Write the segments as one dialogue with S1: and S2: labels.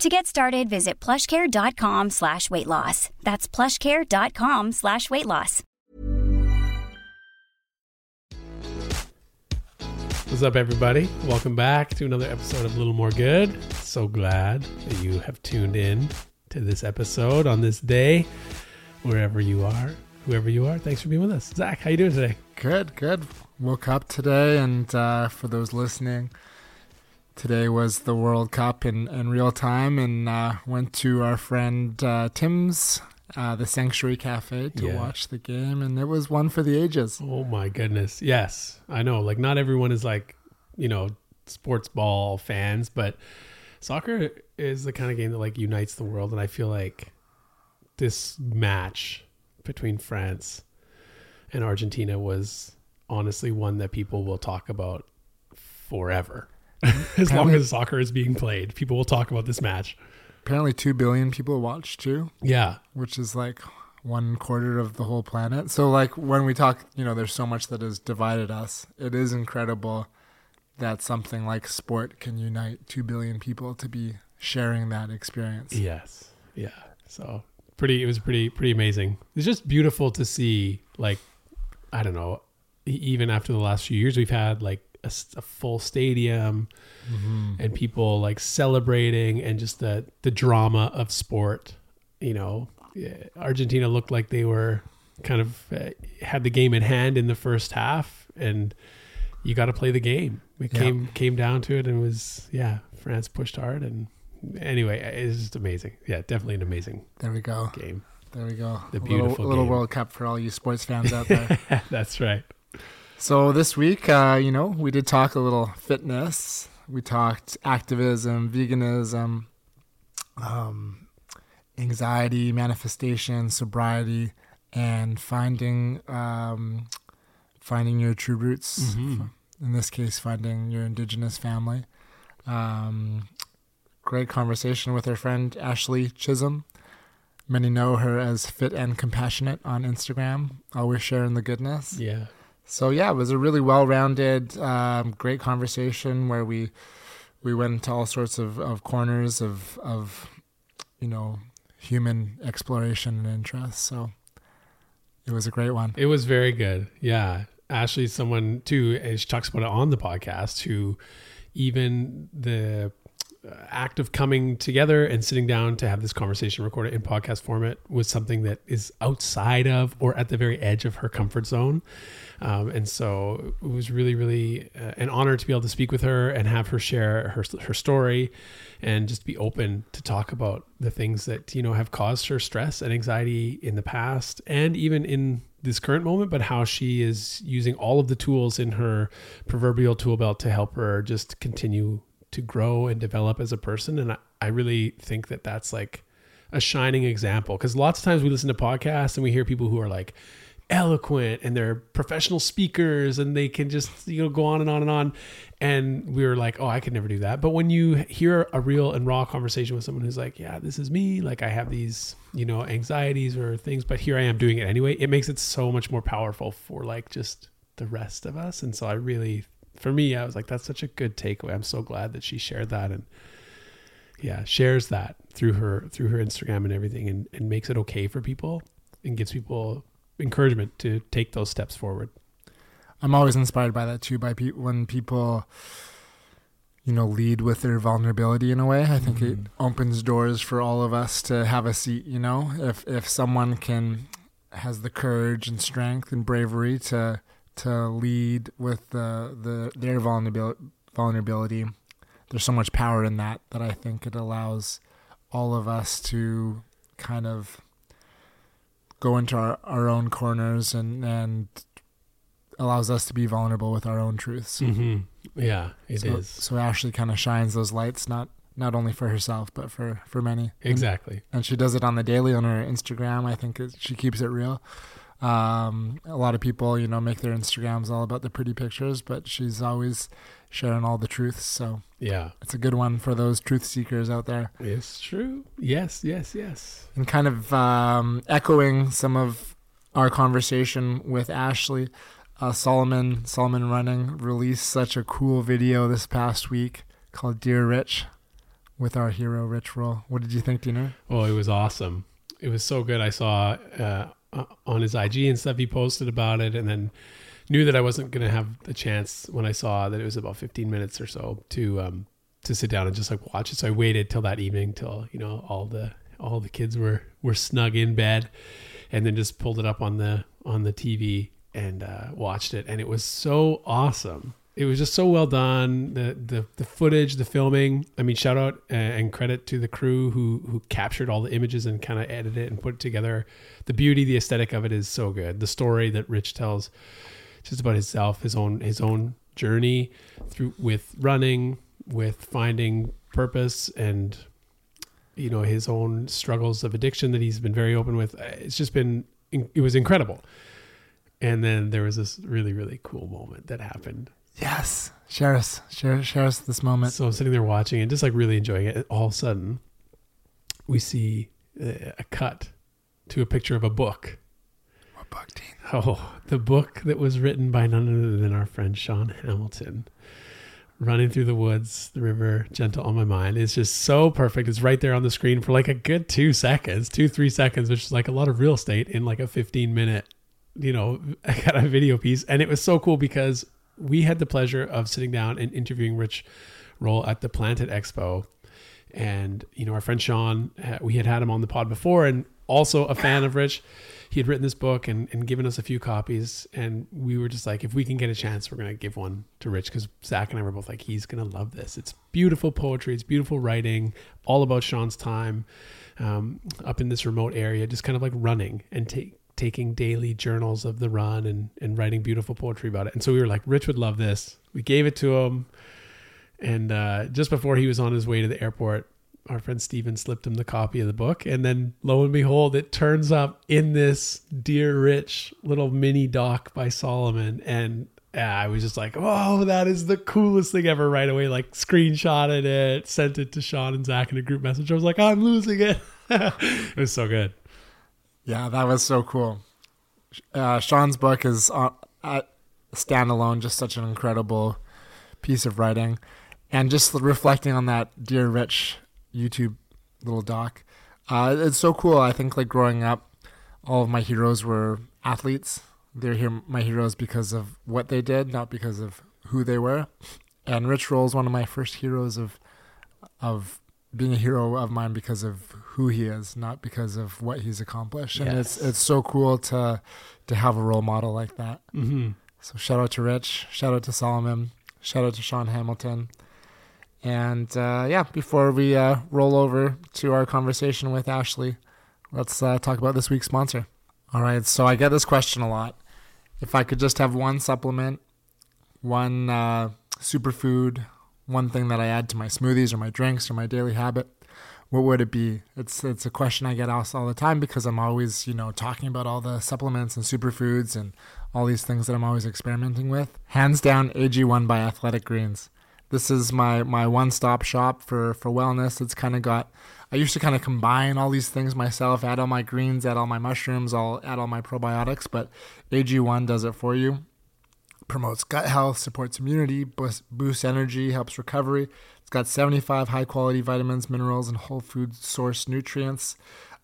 S1: To get started, visit plushcare.com slash weight loss. That's plushcare.com slash weight loss.
S2: What's up, everybody? Welcome back to another episode of A Little More Good. So glad that you have tuned in to this episode on this day, wherever you are, whoever you are. Thanks for being with us. Zach, how you doing today?
S3: Good, good. Woke up today, and uh, for those listening, today was the World Cup in, in real time, and uh, went to our friend uh, Tim's, uh, the Sanctuary Cafe, to
S2: Yeah.
S3: watch the game, and it was one for the ages.
S2: Oh my goodness. Yes, I know. Like, not everyone is like, you know, sports ball fans, but soccer is the kind of game that like unites the world. And I feel like this match between France and Argentina was honestly one that people will talk about forever. as long as soccer is being played, people will talk about this match.
S3: Apparently, two billion people watched too,
S2: Yeah.
S3: which is like one quarter of the whole planet. So, like when we talk, you know, there's so much that has divided us. It is incredible that something like sport can unite two billion people to be sharing that experience.
S2: Yes. Yeah. So pretty. It was pretty pretty amazing. It's just beautiful to see. Like, I don't know. Even after the last few years, we've had like a, a full stadium and people like celebrating and just the the drama of sport. You know, Argentina looked like they were kind of uh, had the game in hand in the first half, and you got to play the game. It
S3: Yeah.
S2: came came down to it, and it was yeah, France pushed hard, and anyway, it's just amazing. Yeah, definitely an amazing
S3: There we go.
S2: game.
S3: There we go.
S2: The beautiful
S3: little, little. World Cup for all you sports fans out there.
S2: That's right.
S3: So this week, uh, you know, we did talk a little fitness. We talked activism, veganism, um, anxiety, manifestation, sobriety, and finding um, finding your true roots. In this case, finding your indigenous family. Um, great conversation with our friend Ashley Chisholm. Many know her as Fit and Compassionate on Instagram, always sharing the goodness.
S2: Yeah.
S3: So yeah, it was a really well-rounded, um, great conversation where we we went into all sorts of, of corners of of you know human exploration and interest. So it was a great one.
S2: It was very good. Yeah. Ashley's someone too, she talks about it on the podcast, who even the act of coming together and sitting down to have this conversation recorded in podcast format was something that is outside of or at the very edge of her comfort zone. Um, and so it was really, really uh, an honor to be able to speak with her and have her share her, her story and just be open to talk about the things that, you know, have caused her stress and anxiety in the past and even in this current moment, but how she is using all of the tools in her proverbial tool belt to help her just continue to grow and develop as a person. And I, I really think that that's like a shining example. Because lots of times we listen to podcasts and we hear people who are like eloquent and they're professional speakers and they can just you know go on and on and on. And we were like oh i could never do that. But when you hear a real and raw conversation with someone who's like yeah this is me like i have these you know anxieties or things but here i am doing it anyway it makes it so much more powerful for like just the rest of us. And so i really for me i was like that's such a good takeaway i'm so glad that she shared that and yeah shares that through her through her instagram and everything and, and makes it okay for people and gives people encouragement to take those steps forward
S3: I'm always inspired by that too. By pe- when people, you know, lead with their vulnerability in a way. I think mm-hmm. it opens doors for all of us to have a seat. You know, if if someone can has the courage and strength and bravery to to lead with the the their vulnerability vulnerability, there's so much power in that that I think it allows all of us to kind of go into our, our own corners and and allows us to be vulnerable with our own truths.
S2: Mm-hmm. Yeah, it
S3: so,
S2: is.
S3: so, Ashley kind of shines those lights, not not only for herself but for for many.
S2: Exactly.
S3: And, and she does it on the daily on her Instagram. I think it, she keeps it real. Um, a lot of people, you know, make their Instagrams all about the pretty pictures, but she's always sharing all the truths. So
S2: yeah,
S3: it's a good one for those truth seekers out there.
S2: It's true. Yes, yes, yes.
S3: And kind of um, echoing some of our conversation with Ashley uh, Salomon Salomon Running released such a cool video this past week called "Dear Rich" with our hero Rich Roll. What did you think, Dean?
S2: Oh, it was awesome. It was so good. I saw uh, on his IG and stuff he posted about it, and then knew that I wasn't going to have the chance when I saw that it was about 15 minutes or so to um, to sit down and just like watch it. So I waited till that evening till you know all the all the kids were were snug in bed, and then just pulled it up on the on the TV and uh, watched it, and it was so awesome. It was just so well done. The the the footage, the filming. I mean, shout out uh, and credit to the crew who who captured all the images and kind of edited it and put it together. The beauty, the aesthetic of it is so good. The story that Rich tells, just about himself, his own his own journey through with running, with finding purpose, and you know his own struggles of addiction that he's been very open with. Uh, it's just been it was incredible. And then there was this really, really cool moment that happened.
S3: Yes. Share us. Share, share us this moment.
S2: So I'm sitting there watching and just like really enjoying it. All of a sudden, we see a cut to a picture of a book.
S3: What book, Dean?
S2: Oh, the book that was written by none other than our friend Sean Hamilton. Running through the woods, the river, gentle on my mind. It's just so perfect. It's right there on the screen for like a good two seconds, two, three seconds, which is like a lot of real estate in like a 15 minute you know, I got a video piece, and it was so cool because we had the pleasure of sitting down and interviewing Rich Roll at the Planted Expo, and you know, our friend Sean, we had had him on the pod before, and also a fan of Rich. He had written this book and, and given us a few copies, and we were just like, if we can get a chance, we're gonna give one to Rich because Zach and I were both like, he's gonna love this. It's beautiful poetry, it's beautiful writing, all about Sean's time um, up in this remote area, just kind of like running and take taking daily journals of the run and, and writing beautiful poetry about it. And so we were like, Rich would love this. We gave it to him. And uh, just before he was on his way to the airport, our friend Steven slipped him the copy of the book. And then lo and behold, it turns up in this Dear Rich little mini doc by Salomon. And yeah, I was just like, oh, that is the coolest thing ever right away. Like screenshotted it, sent it to Sean and Zach in a group message. I was like, I'm losing it. it was so good.
S3: Yeah, that was so cool. Uh, Sean's book is uh, uh, standalone, just such an incredible piece of writing, and just reflecting on that Dear Rich YouTube little doc. Uh, it's so cool. I think like growing up, all of my heroes were athletes. They're here my heroes because of what they did, not because of who they were. And Rich Roll is one of my first heroes of of being a hero of mine because of who he is, not because of what he's accomplished. And yes. it's it's so cool to to have a role model like that.
S2: Mm-hmm.
S3: So shout out to Rich, shout out to Salomon, shout out to Sean Hamilton. And uh, yeah, before we uh, roll over to our conversation with Ashley, let's uh, talk about this week's sponsor. All right, so I get this question a lot. If I could just have one supplement, one uh, superfood, one thing that I add to my smoothies or my drinks or my daily habit, what would it be? It's it's a question I get asked all the time because I'm always, you know, talking about all the supplements and superfoods and all these things that I'm always experimenting with. Hands down AG1 by Athletic Greens. This is my my one-stop shop for for wellness. It's kind of got I used to kind of combine all these things myself, add all my greens, add all my mushrooms, all add all my probiotics, but AG1 does it for you. Promotes gut health, supports immunity, boosts energy, helps recovery. It's got 75 high quality vitamins, minerals, and whole food source nutrients.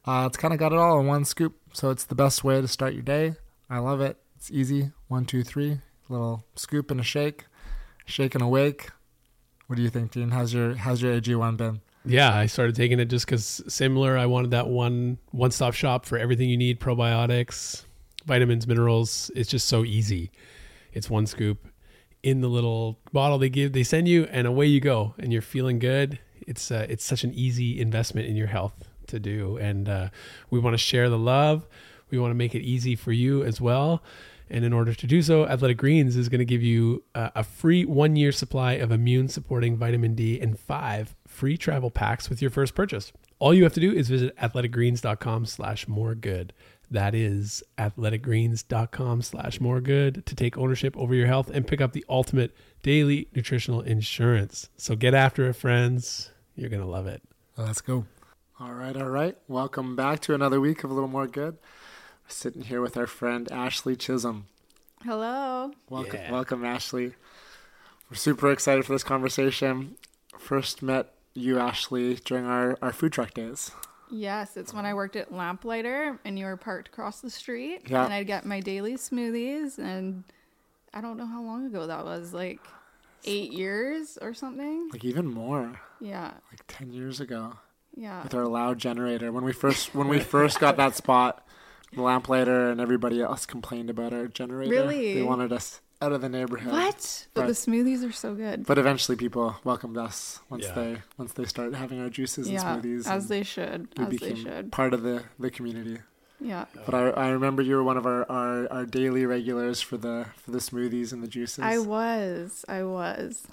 S3: Uh, it's kind of got it all in one scoop, so it's the best way to start your day. I love it. It's easy. One, two, three. Little scoop and a shake. Shake and awake. What do you think, Dean? How's your How's your AG1 been?
S2: Yeah, I started taking it just because similar. I wanted that one one stop shop for everything you need: probiotics, vitamins, minerals. It's just so easy. It's one scoop in the little bottle they give, they send you, and away you go, and you're feeling good. It's uh, it's such an easy investment in your health to do, and uh, we want to share the love. We want to make it easy for you as well. And in order to do so, Athletic Greens is going to give you uh, a free one year supply of immune supporting vitamin D and five free travel packs with your first purchase. All you have to do is visit athleticgreens.com slash more good. That is athleticgreens.com slash more good to take ownership over your health and pick up the ultimate daily nutritional insurance. So get after it, friends. You're going to love it.
S3: Let's go. All right, all right. Welcome back to another week of A Little More Good. We're sitting here with our friend Ashley Chisholm.
S4: Hello.
S3: Welcome, yeah. welcome, Ashley. We're super excited for this conversation. First met you, Ashley, during our, our food truck days.
S4: Yes, it's when I worked at Lamplighter and you were parked across the street.
S3: Yeah.
S4: And I'd get my daily smoothies and I don't know how long ago that was, like eight years or something.
S3: Like even more.
S4: Yeah.
S3: Like ten years ago.
S4: Yeah.
S3: With our loud generator. When we first when we first got that spot, Lamplighter and everybody else complained about our generator.
S4: Really?
S3: They wanted us out of the neighborhood.
S4: What? But, but, the smoothies are so good.
S3: But eventually, people welcomed us once yeah. they once they start having our juices
S4: yeah,
S3: and smoothies.
S4: as they should.
S3: We
S4: as
S3: became
S4: they should.
S3: part of the the community.
S4: Yeah.
S3: But I, I remember you were one of our, our, our daily regulars for the for the smoothies and the juices.
S4: I was. I was.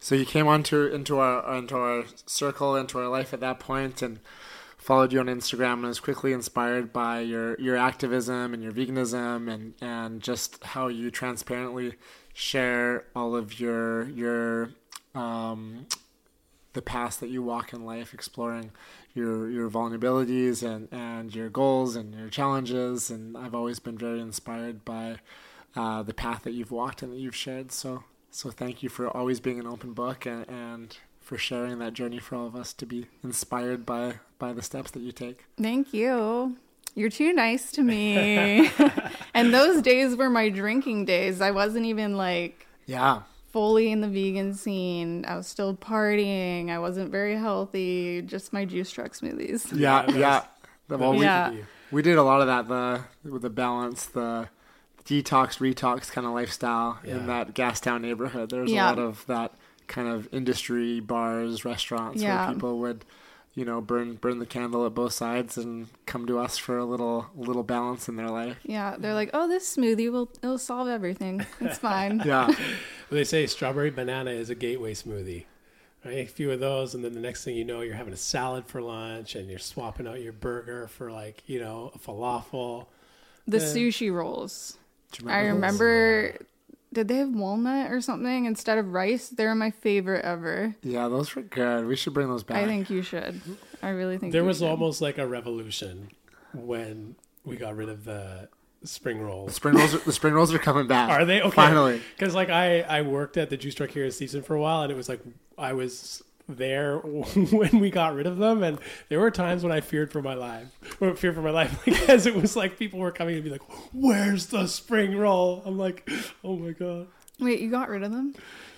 S3: So you came onto into our into our circle, into our life at that point, and followed you on Instagram and was quickly inspired by your, your activism and your veganism and, and just how you transparently share all of your your um, the path that you walk in life, exploring your your vulnerabilities and, and your goals and your challenges. And I've always been very inspired by uh, the path that you've walked and that you've shared. So so thank you for always being an open book and, and for sharing that journey for all of us to be inspired by by the steps that you take.
S4: Thank you. You're too nice to me. and those days were my drinking days. I wasn't even like
S3: yeah
S4: fully in the vegan scene. I was still partying. I wasn't very healthy. Just my juice truck smoothies.
S3: Yeah, yeah.
S4: Well, yeah.
S3: We, we did a lot of that. The with the balance, the detox, retox kind of lifestyle yeah. in that Gastown neighborhood. There's yeah. a lot of that kind of industry bars, restaurants yeah. where people would, you know, burn burn the candle at both sides and come to us for a little little balance in their life.
S4: Yeah, they're like, "Oh, this smoothie will it'll solve everything. It's fine."
S3: yeah.
S2: they say strawberry banana is a gateway smoothie. Right? A few of those, and then the next thing you know, you're having a salad for lunch, and you're swapping out your burger for like you know a falafel.
S4: The sushi rolls. I remember did they have walnut or something instead of rice? They're my favorite ever.
S3: Yeah, those were good. We should bring those back.
S4: I think you should. I really think
S2: there was
S4: should.
S2: almost like a revolution when we got rid of the spring rolls.
S3: The spring rolls. Are, the spring rolls are coming back.
S2: Are they? Okay.
S3: Finally.
S2: Because like I I worked at the juice truck here in Season for a while, and it was like I was there when we got rid of them and there were times when I feared for my life or feared for my life because it was like people were coming to be like where's the spring roll? I'm like oh my god.
S4: Wait you got rid of them?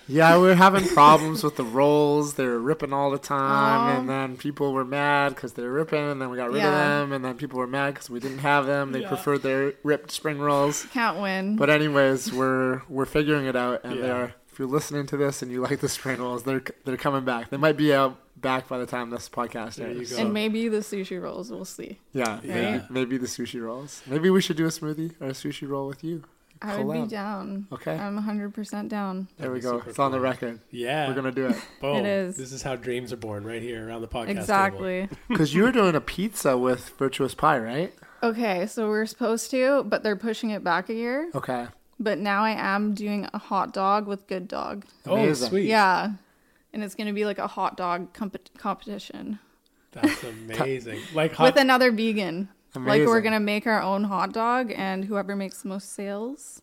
S3: Yeah we were having problems with the rolls. They were ripping all the time and then people were mad because they were ripping and then we got rid yeah. of them and then people were mad because we didn't have them. They yeah. preferred their ripped spring rolls.
S4: Can't win.
S3: But anyways we're we're figuring it out and yeah. they are if you're listening to this and you like the spring rolls, they're they're coming back. They might be out back by the time this podcast airs.
S4: And maybe the sushi rolls. We'll see.
S3: Yeah, right? maybe, maybe the sushi rolls. Maybe we should do a smoothie or a sushi roll with you.
S4: I would be down.
S3: Okay.
S4: I'm 100% down.
S3: There we go.
S2: super
S3: It's on the record.
S2: Yeah.
S3: We're gonna do it.
S2: Boom.
S4: It is.
S2: This is how dreams are born right here around the podcast. table.
S4: Exactly.
S3: Because you were doing a pizza with Virtuous Pie, right?
S4: okay, so we're supposed to, but they're pushing it back a year.
S3: Okay.
S4: But now I am doing a hot dog with Good Dog.
S2: Oh,
S3: Amazing.
S2: sweet.
S4: Yeah. And it's going to be like a hot dog comp- competition
S2: That's amazing. like hot,
S4: with another vegan. Amazing. Like we're going to make our own hot dog, and whoever makes the most sales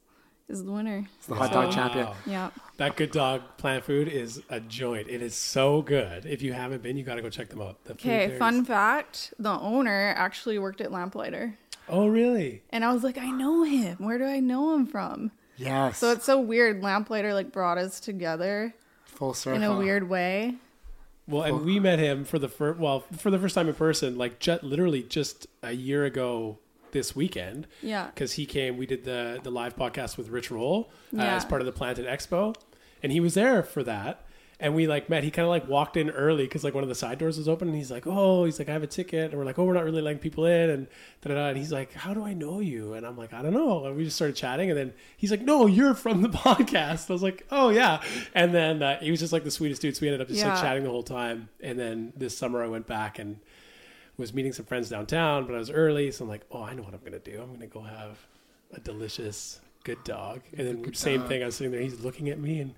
S4: is the winner.
S3: It's the hot dog champion.
S2: Wow.
S4: Yeah.
S2: That Good Dog Plant Food is a joint. It is so good. If you haven't been, you got to go check them out. The
S4: Okay, fun
S2: is-
S4: fact the owner actually worked at Lamplighter.
S2: Oh, really?
S4: And I was like, I know him. Where do I know him from?
S3: Yes.
S4: So it's so weird. Lamplighter like brought us together
S3: full circle.
S4: in a weird way.
S2: Well, and we met him for the first well for the first time in person, like ju- literally just a year ago this weekend.
S4: Yeah.
S2: because he came. We did the the live podcast with Rich Roll uh,
S4: Yeah.
S2: as part of the Planted Expo, and he was there for that. And we like met. He kind of like walked in early because like one of the side doors was open, and he's like, "Oh, he's like, I have a ticket," and we're like, "Oh, we're not really letting people in," and da da. And he's like, "How do I know you?" And I'm like, "I don't know." And we just started chatting, and then he's like, "No, you're from the podcast." I was like, "Oh yeah," and then uh, he was just like the sweetest dude. So we ended up just like chatting the whole time. And then this summer, I went back and was meeting some friends downtown, but I was early, so I'm like, oh, I know what I'm gonna do. I'm gonna go have a delicious good dog. And then same thing. I was sitting there. He's looking at me, and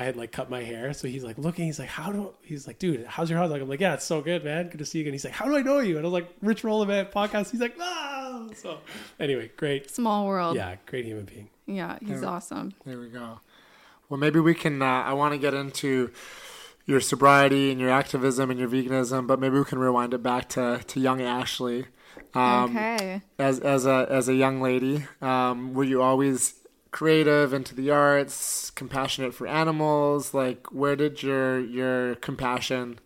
S2: I had like cut my hair, so he's like looking. He's like, how do? He's like, dude, how's your hot dog? I'm like, yeah, it's so good, man. Good to see you again. He's like, how do I know you? And I was like, Rich Roll Event podcast. He's like, ah. So anyway, great.
S4: Small world.
S2: Yeah, great human being.
S4: Yeah, he's awesome.
S3: There we go. Well, maybe we can. Uh, I want to get into your sobriety and your activism and your veganism, but maybe we can rewind it back to, to young Ashley. Um,
S4: okay.
S3: As as a as a young lady, um, were you always creative, into the arts, compassionate for animals? Like, where did your your compassion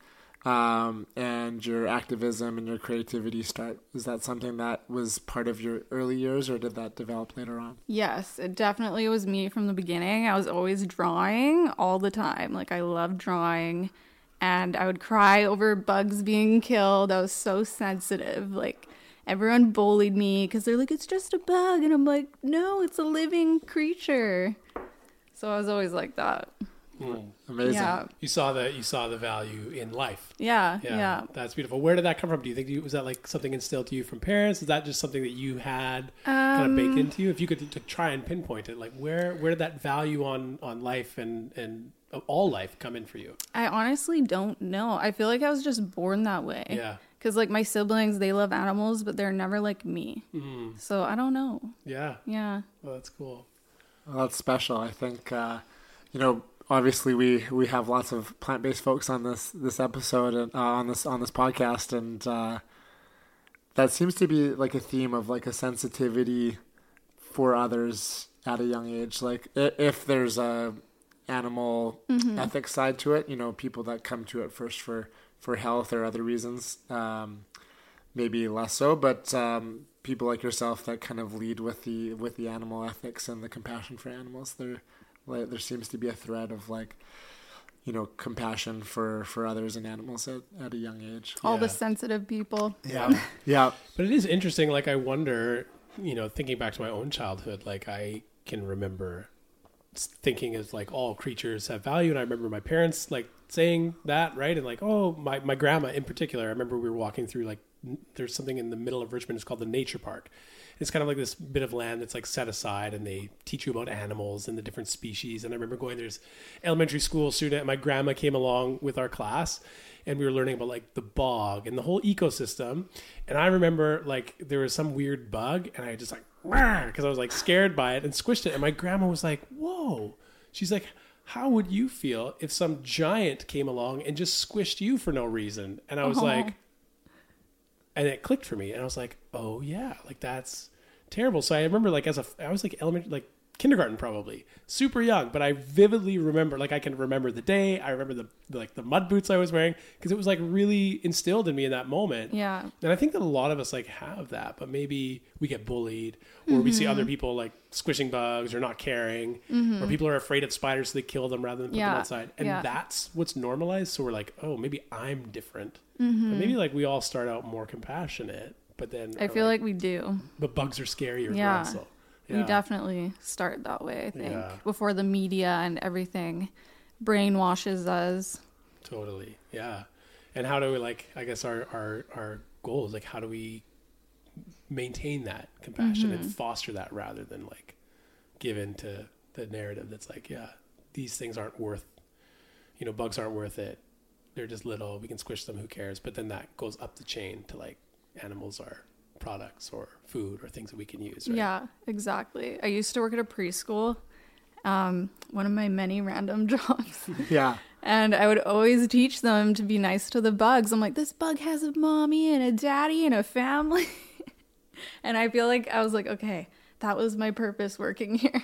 S3: um, and your activism and your creativity start? Is that something that was part of your early years, or did that develop later on?
S4: Yes, it definitely was me from the beginning. I was always drawing all the time. Like I loved drawing and I would cry over bugs being killed. I was so sensitive. Like everyone bullied me cuz they're like it's just a bug and I'm like no, it's a living creature. So I was always like that.
S3: Amazing.
S4: Yeah.
S2: You saw the you saw the value in life.
S4: Yeah,
S2: Yeah,
S4: yeah.
S2: that's beautiful. Where did that come from? Do you think you, was that like something instilled to you from parents? Is that just something that you had kind of baked
S4: Um,
S2: into you? If you could to try and pinpoint it, like where where did that value on on life and and all life come in for you?
S4: I honestly don't know. I feel like I was just born that way.
S2: Yeah.
S4: Cuz like my siblings, they love animals, but they're never like me.
S2: Mm-hmm.
S4: So I don't know.
S2: Yeah,
S4: Yeah.
S2: well, that's cool.
S3: Well, that's special. I think, uh, you know, obviously we, we have lots of plant based folks on this this episode and uh, on this on this podcast, and uh, that seems to be like a theme of like a sensitivity for others at a young age. Like if there's a animal ethics side to it, you know, people that come to it first for for health or other reasons. Um, maybe less so, but um, people like yourself that kind of lead with the with the animal ethics and the compassion for animals. There, like, there seems to be a thread of like, you know, compassion for for others and animals at, at a young age.
S4: All the sensitive people.
S3: Yeah, yeah,
S2: But it is interesting. Like I wonder, you know, thinking back to my own childhood, like I can remember s- thinking as like all creatures have value, and I remember my parents like saying that, right? And like, oh, my my grandma in particular, I remember we were walking through like there's something in the middle of Richmond. It's called the Nature Park. It's kind of like this bit of land that's like set aside, and they teach you about animals and the different species. And I remember going there's elementary school student, and my grandma came along with our class, and we were learning about like the bog and the whole ecosystem. And I remember like there was some weird bug, and I just like because I was like scared by it and squished it. And my grandma was like, "Whoa!" She's like, "How would you feel if some giant came along and just squished you for no reason?" And I was
S4: Oh.
S2: like, and it clicked for me, and I was like, "Oh yeah, like that's terrible." So I remember like as a I was like elementary, like kindergarten probably, super young, but I vividly remember like I can remember the day. I remember the, the like the mud boots I was wearing because it was like really instilled in me in that moment.
S4: Yeah.
S2: And I think that a lot of us like have that, but maybe we get bullied or we see mm-hmm. other people like squishing bugs or not caring or mm-hmm. people are afraid of spiders so they kill them rather than put them outside. And
S4: Yeah.
S2: that's what's normalized. So we're like, oh, maybe I'm different. Mm-hmm. But maybe like we all start out more compassionate, but then
S4: I feel like we do.
S2: but bugs are scarier
S4: Yeah.
S2: So
S4: We definitely start that way, I think,
S2: Yeah.
S4: before the media and everything brainwashes us.
S2: Totally. Yeah. And how do we like I guess our our our goals like how do we maintain that compassion and mm-hmm. foster that rather than like give in to the narrative that's like yeah these things aren't worth you know bugs aren't worth it they're just little we can squish them who cares but then that goes up the chain to like animals are products or food or things that we can use right?
S4: Yeah, exactly. I used to work at a preschool, um, one of my many random jobs.
S3: Yeah.
S4: And I would always teach them to be nice to the bugs. I'm like, this bug has a mommy and a daddy and a family. and I feel like I was like, okay, that was my purpose working here.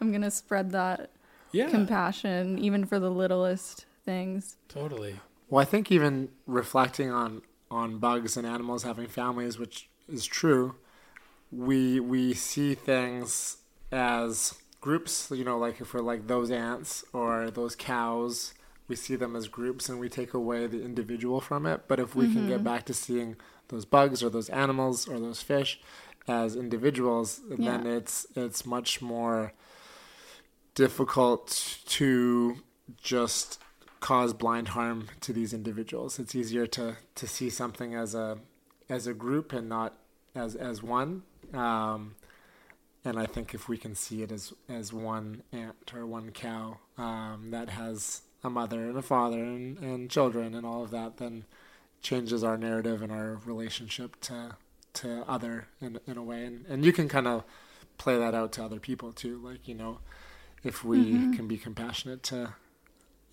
S4: I'm going to spread that
S2: yeah
S4: compassion even for the littlest things.
S2: totally
S3: Well, I think even reflecting on on bugs and animals having families, which is true, we we see things as groups. You know, like if we're like those ants or those cows, we see them as groups, and we take away the individual from it. But if we can get mm-hmm. back to seeing those bugs or those animals or those fish as individuals, then it's it's much more difficult to just cause blind harm to these individuals. It's easier to, to see something as a as a group and not as as one. Um, and I think if we can see it as as one ant or one cow um, that has a mother and a father and, and children and all of that, then changes our narrative and our relationship to to other in in a way. And and you can kind of play that out to other people too. Like you know, if we can be compassionate to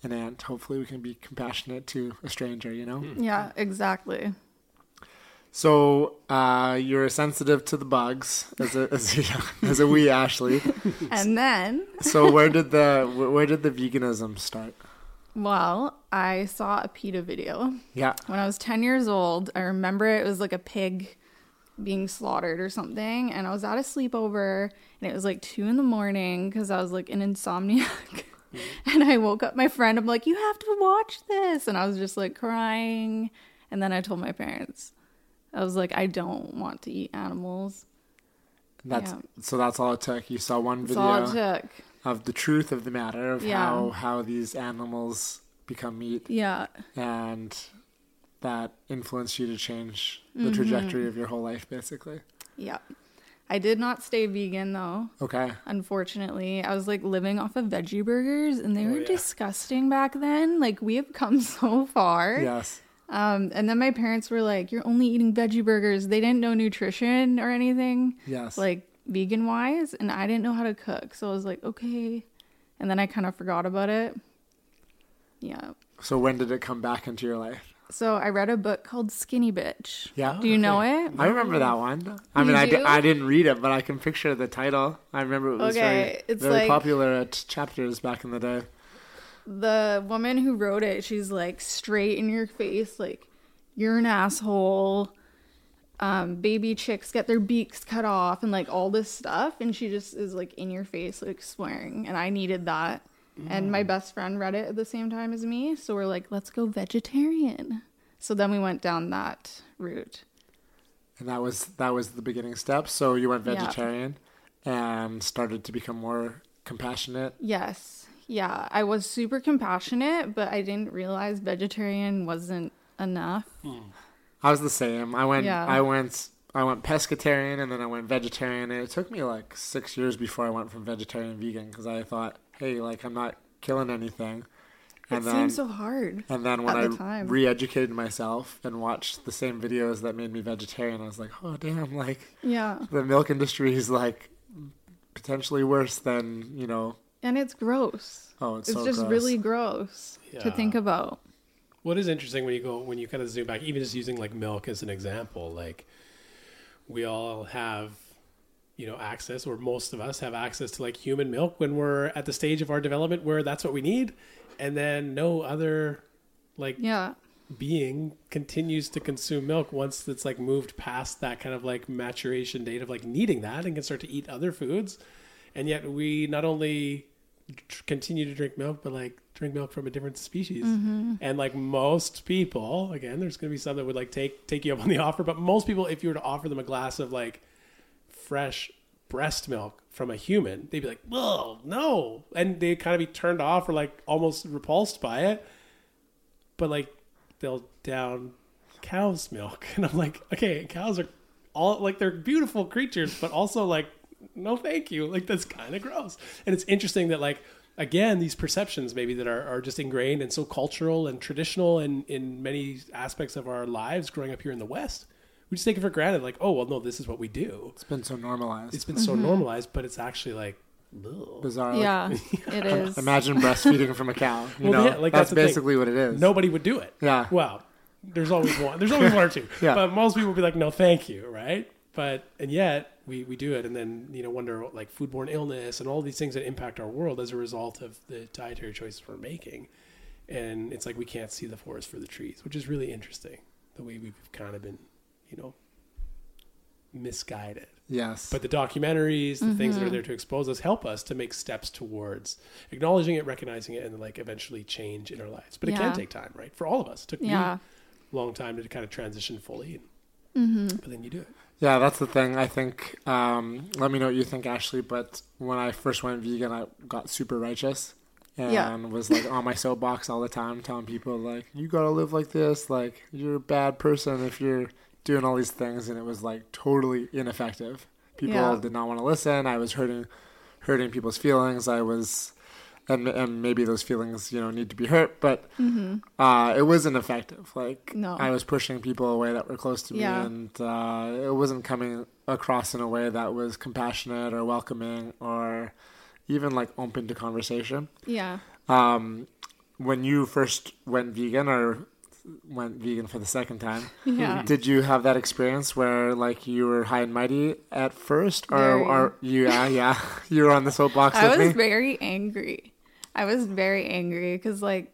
S3: an ant, hopefully we can be compassionate to a stranger. You know.
S4: Yeah, exactly.
S3: So uh, you're sensitive to the bugs as a as a, as a wee Ashley.
S4: And then
S3: So where did the where did the veganism start?
S4: Well, I saw a PETA video
S3: Yeah.
S4: when I was 10 years old. I remember it was like a pig being slaughtered or something. And I was at a sleepover and it was like two in the morning because I was like an insomniac. and I woke up my friend. I'm like, you have to watch this. And I was just like crying. And then I told my parents, I was like, I don't want to eat animals.
S3: That's
S4: Yeah.
S3: so that's all it took. You saw one
S4: That's all it
S3: video
S4: took.
S3: of the truth of the matter of
S4: Yeah.
S3: how how these animals become meat
S4: Yeah.
S3: and that influenced you to change
S4: Mm-hmm.
S3: the trajectory of your whole life basically.
S4: Yeah. I did not stay vegan though.
S3: Okay.
S4: unfortunately. I was like living off of veggie burgers and they were
S2: yeah.
S4: disgusting back then. Like we have come so far.
S3: Yes.
S4: Um and then my parents were like, You're only eating veggie burgers. They didn't know nutrition or anything.
S3: Yes.
S4: Like vegan wise. And I didn't know how to cook. So I was like, Okay. And then I kind of forgot about it. Yeah.
S3: So when did it come back into your life?
S4: So I read a book called Skinny Bitch.
S3: Yeah.
S4: Do you know it?
S3: I remember that one. I
S4: You
S3: mean, I,
S4: do?
S3: I didn't read it, but I can picture the title. I remember it was
S4: Okay,
S3: very,
S4: it's
S3: very
S4: like-
S3: popular at chapters back in the day.
S4: The woman who wrote it, she's like straight in your face, like you're an asshole. Um, baby chicks get their beaks cut off and like all this stuff, and she just is like in your face, like swearing. And I needed that. And my best friend read it at the same time as me, so we're like, let's go vegetarian. So then we went down that route.
S3: And that was that was the beginning step. So you went
S4: Yeah.
S3: vegetarian and started to become more compassionate.
S4: Yes, yeah, I was super compassionate, but I didn't realize vegetarian wasn't enough. Hmm.
S3: I was the same. I went
S4: Yeah.
S3: I went I went pescatarian and then I went vegetarian and it took me like 6 years before I went from vegetarian to vegan because I thought, "Hey, like I'm not killing anything."
S4: It seemed so hard.
S3: And then when I
S4: time.
S3: re-educated myself and watched the same videos that made me vegetarian, I was like, "Oh damn! Like
S4: Yeah.
S3: the milk industry is like potentially worse than you know."
S4: And it's gross.
S3: Oh, it's
S4: It's
S3: so
S4: just
S3: gross.
S4: really gross to think about.
S2: What is interesting when you go when you kind of zoom back, even just using like milk as an example, like we all have, you know, access, or most of us have access to like human milk when we're at the stage of our development where that's what we need, and then no other like
S4: Yeah.
S2: being continues to consume milk once it's like moved past that kind of like maturation date of like needing that and can start to eat other foods and yet we not only tr- continue to drink milk but like drink milk from a different species mm-hmm. and like most people again there's going to be some that would like take take you up on the offer but most people if you were to offer them a glass of like fresh breast milk from a human, they'd be like, "Whoa, no!" and they'd kind of be turned off or like almost repulsed by it. But like they'll down cow's milk, and I'm like, okay, cows are all like they're beautiful creatures, but also like, no, thank you. Like that's kind of gross. And it's interesting that like again these perceptions maybe that are, are just ingrained and so cultural and traditional and in many aspects of our lives growing up here in the West. We just take it for granted, like, oh well, no, this is what we do.
S3: It's been so normalized.
S2: It's been so mm-hmm. normalized, but it's actually like, ugh.
S3: bizarre.
S4: Yeah, it is.
S3: Imagine breastfeeding from a cow. You
S2: Well,
S3: know,
S2: yeah, like,
S3: that's,
S2: that's the thing.
S3: basically what it is.
S2: nobody would do it.
S3: Yeah.
S2: Well, there's always one. There's always one or two.
S3: Yeah.
S2: But most people would be like, no, thank you, right? But and yet we we do it, and then you know wonder like foodborne illness and all these things that impact our world as a result of the dietary choices we're making. And it's like we can't see the forest for the trees, which is really interesting. The way we've kind of been, you know, misguided.
S3: Yes.
S2: But the documentaries, the things that
S4: Mm-hmm.
S2: are there to expose us, help us to make steps towards acknowledging it, recognizing it, and like eventually change in our lives. But it can take time, right? For all of us, it took
S4: Yeah.
S2: me a long time to kind of transition fully,
S4: Mm-hmm.
S2: but then you do it.
S3: Yeah, that's the thing. I think. Um, let me know what you think, Ashley. But when I first went vegan, I got super righteous and
S4: Yeah.
S3: was like on my soapbox all the time, telling people like, "You gotta live like this. Like you're a bad person if you're doing all these things." And it was like totally ineffective. People
S4: Yeah.
S3: did not want to listen. I was hurting, hurting people's feelings. I was, and and maybe those feelings, you know, need to be hurt, but uh, it wasn't effective. Like
S4: Mm-hmm. No.
S3: I was pushing people away that were close to me,
S4: Yeah.
S3: and uh, it wasn't coming across in a way that was compassionate or welcoming or even like open to conversation.
S4: Yeah.
S3: Um, when you first went vegan or went vegan for the second time,
S4: Yeah.
S3: did you have that experience where like you were high and mighty at first, or or you yeah yeah you were on the soapbox
S4: I
S3: with
S4: was
S3: me?
S4: very angry. I was very angry because, like,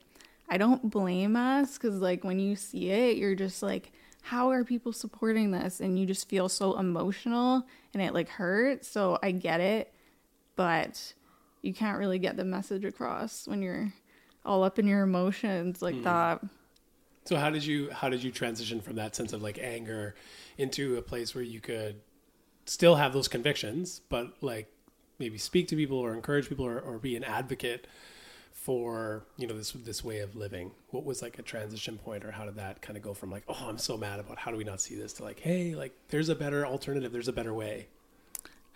S4: I don't blame us because, like, when you see it, you're just like, how are people supporting this? And you just feel so emotional and it, like, hurts. So I get it, but you can't really get the message across when you're all up in your emotions like hmm. that.
S2: So how did you how did you transition from that sense of like anger into a place where you could still have those convictions, but like maybe speak to people or encourage people or, or be an advocate for you know this this way of living? What was like a transition point, or how did that kind of go from like oh I'm so mad about how do we not see this to like hey like there's a better alternative, there's a better way.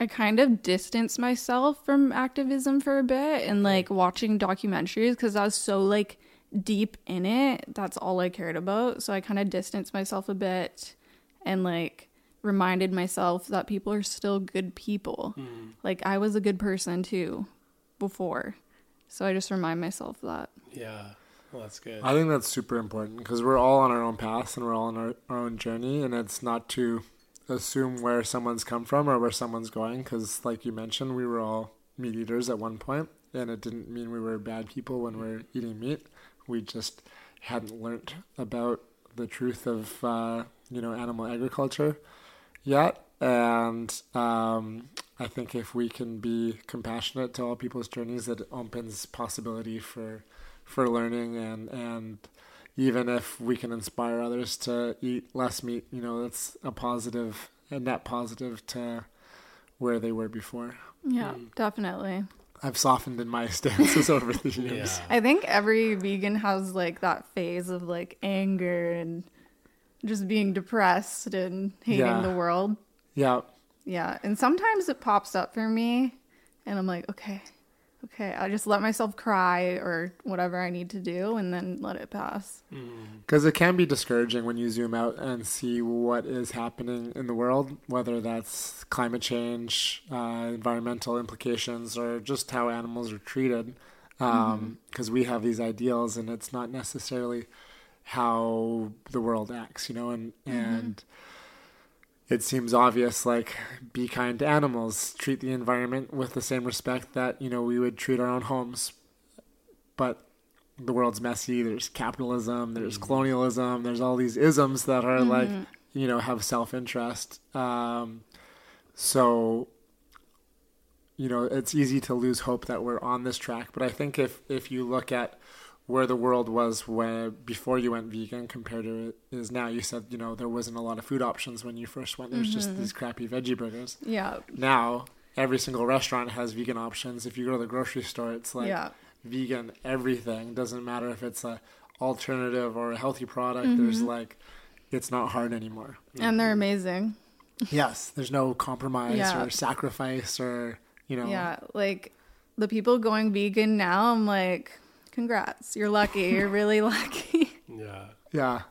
S4: I kind of distanced myself from activism for a bit and like watching documentaries because I was so like deep in it. That's all I cared about. So I kind of distanced myself a bit and like reminded myself that people are still good people. Like I was a good person too before. So I just remind myself that.
S2: Yeah, well that's good.
S3: I think that's super important because we're all on our own paths and we're all on our, our own journey, and it's not to assume where someone's come from or where someone's going. Because, like you mentioned, we were all meat eaters at one point, and it didn't mean we were bad people when we are eating meat. We just hadn't learnt about the truth of uh, you know animal agriculture yet, and um, I think if we can be compassionate to all people's journeys, it opens possibility for for learning and and even if we can inspire others to eat less meat, you know, that's a positive, a net positive to where they were before.
S4: Yeah, definitely.
S3: I've softened in my stances over the
S2: yeah.
S3: years.
S4: I think every vegan has like that phase of like anger and just being depressed and hating
S3: Yeah.
S4: the world.
S3: Yeah.
S4: Yeah. And sometimes it pops up for me and I'm like, okay, okay, I just let myself cry or whatever I need to do and then let it pass. Mm.
S3: Because it can be discouraging when you zoom out and see what is happening in the world, whether that's climate change, uh, environmental implications, or just how animals are treated. Um, mm-hmm. Because we have these ideals, and it's not necessarily how the world acts, you know, and mm-hmm. and it seems obvious like be kind to animals, treat the environment with the same respect that you know we would treat our own homes, but the world's messy. There's capitalism, there's mm-hmm. colonialism, there's all these isms that are like, mm-hmm. you know, have self interest. Um, so, you know, it's easy to lose hope that we're on this track. But I think if if you look at where the world was when before you went vegan compared to it is now, you said you know there wasn't a lot of food options when you first went. There's just these crappy veggie burgers.
S4: Yeah.
S3: Now every single restaurant has vegan options. If you go to the grocery store, it's like
S4: Yeah.
S3: vegan everything. Doesn't matter if it's a alternative or a healthy product.
S4: Mm-hmm.
S3: There's like, it's not hard anymore.
S4: And they're amazing.
S3: yes, there's no compromise
S4: Yeah.
S3: or sacrifice or you know.
S4: Yeah, like the people going vegan now, I'm like, congrats. You're lucky. You're really lucky.
S2: Yeah.
S3: Yeah.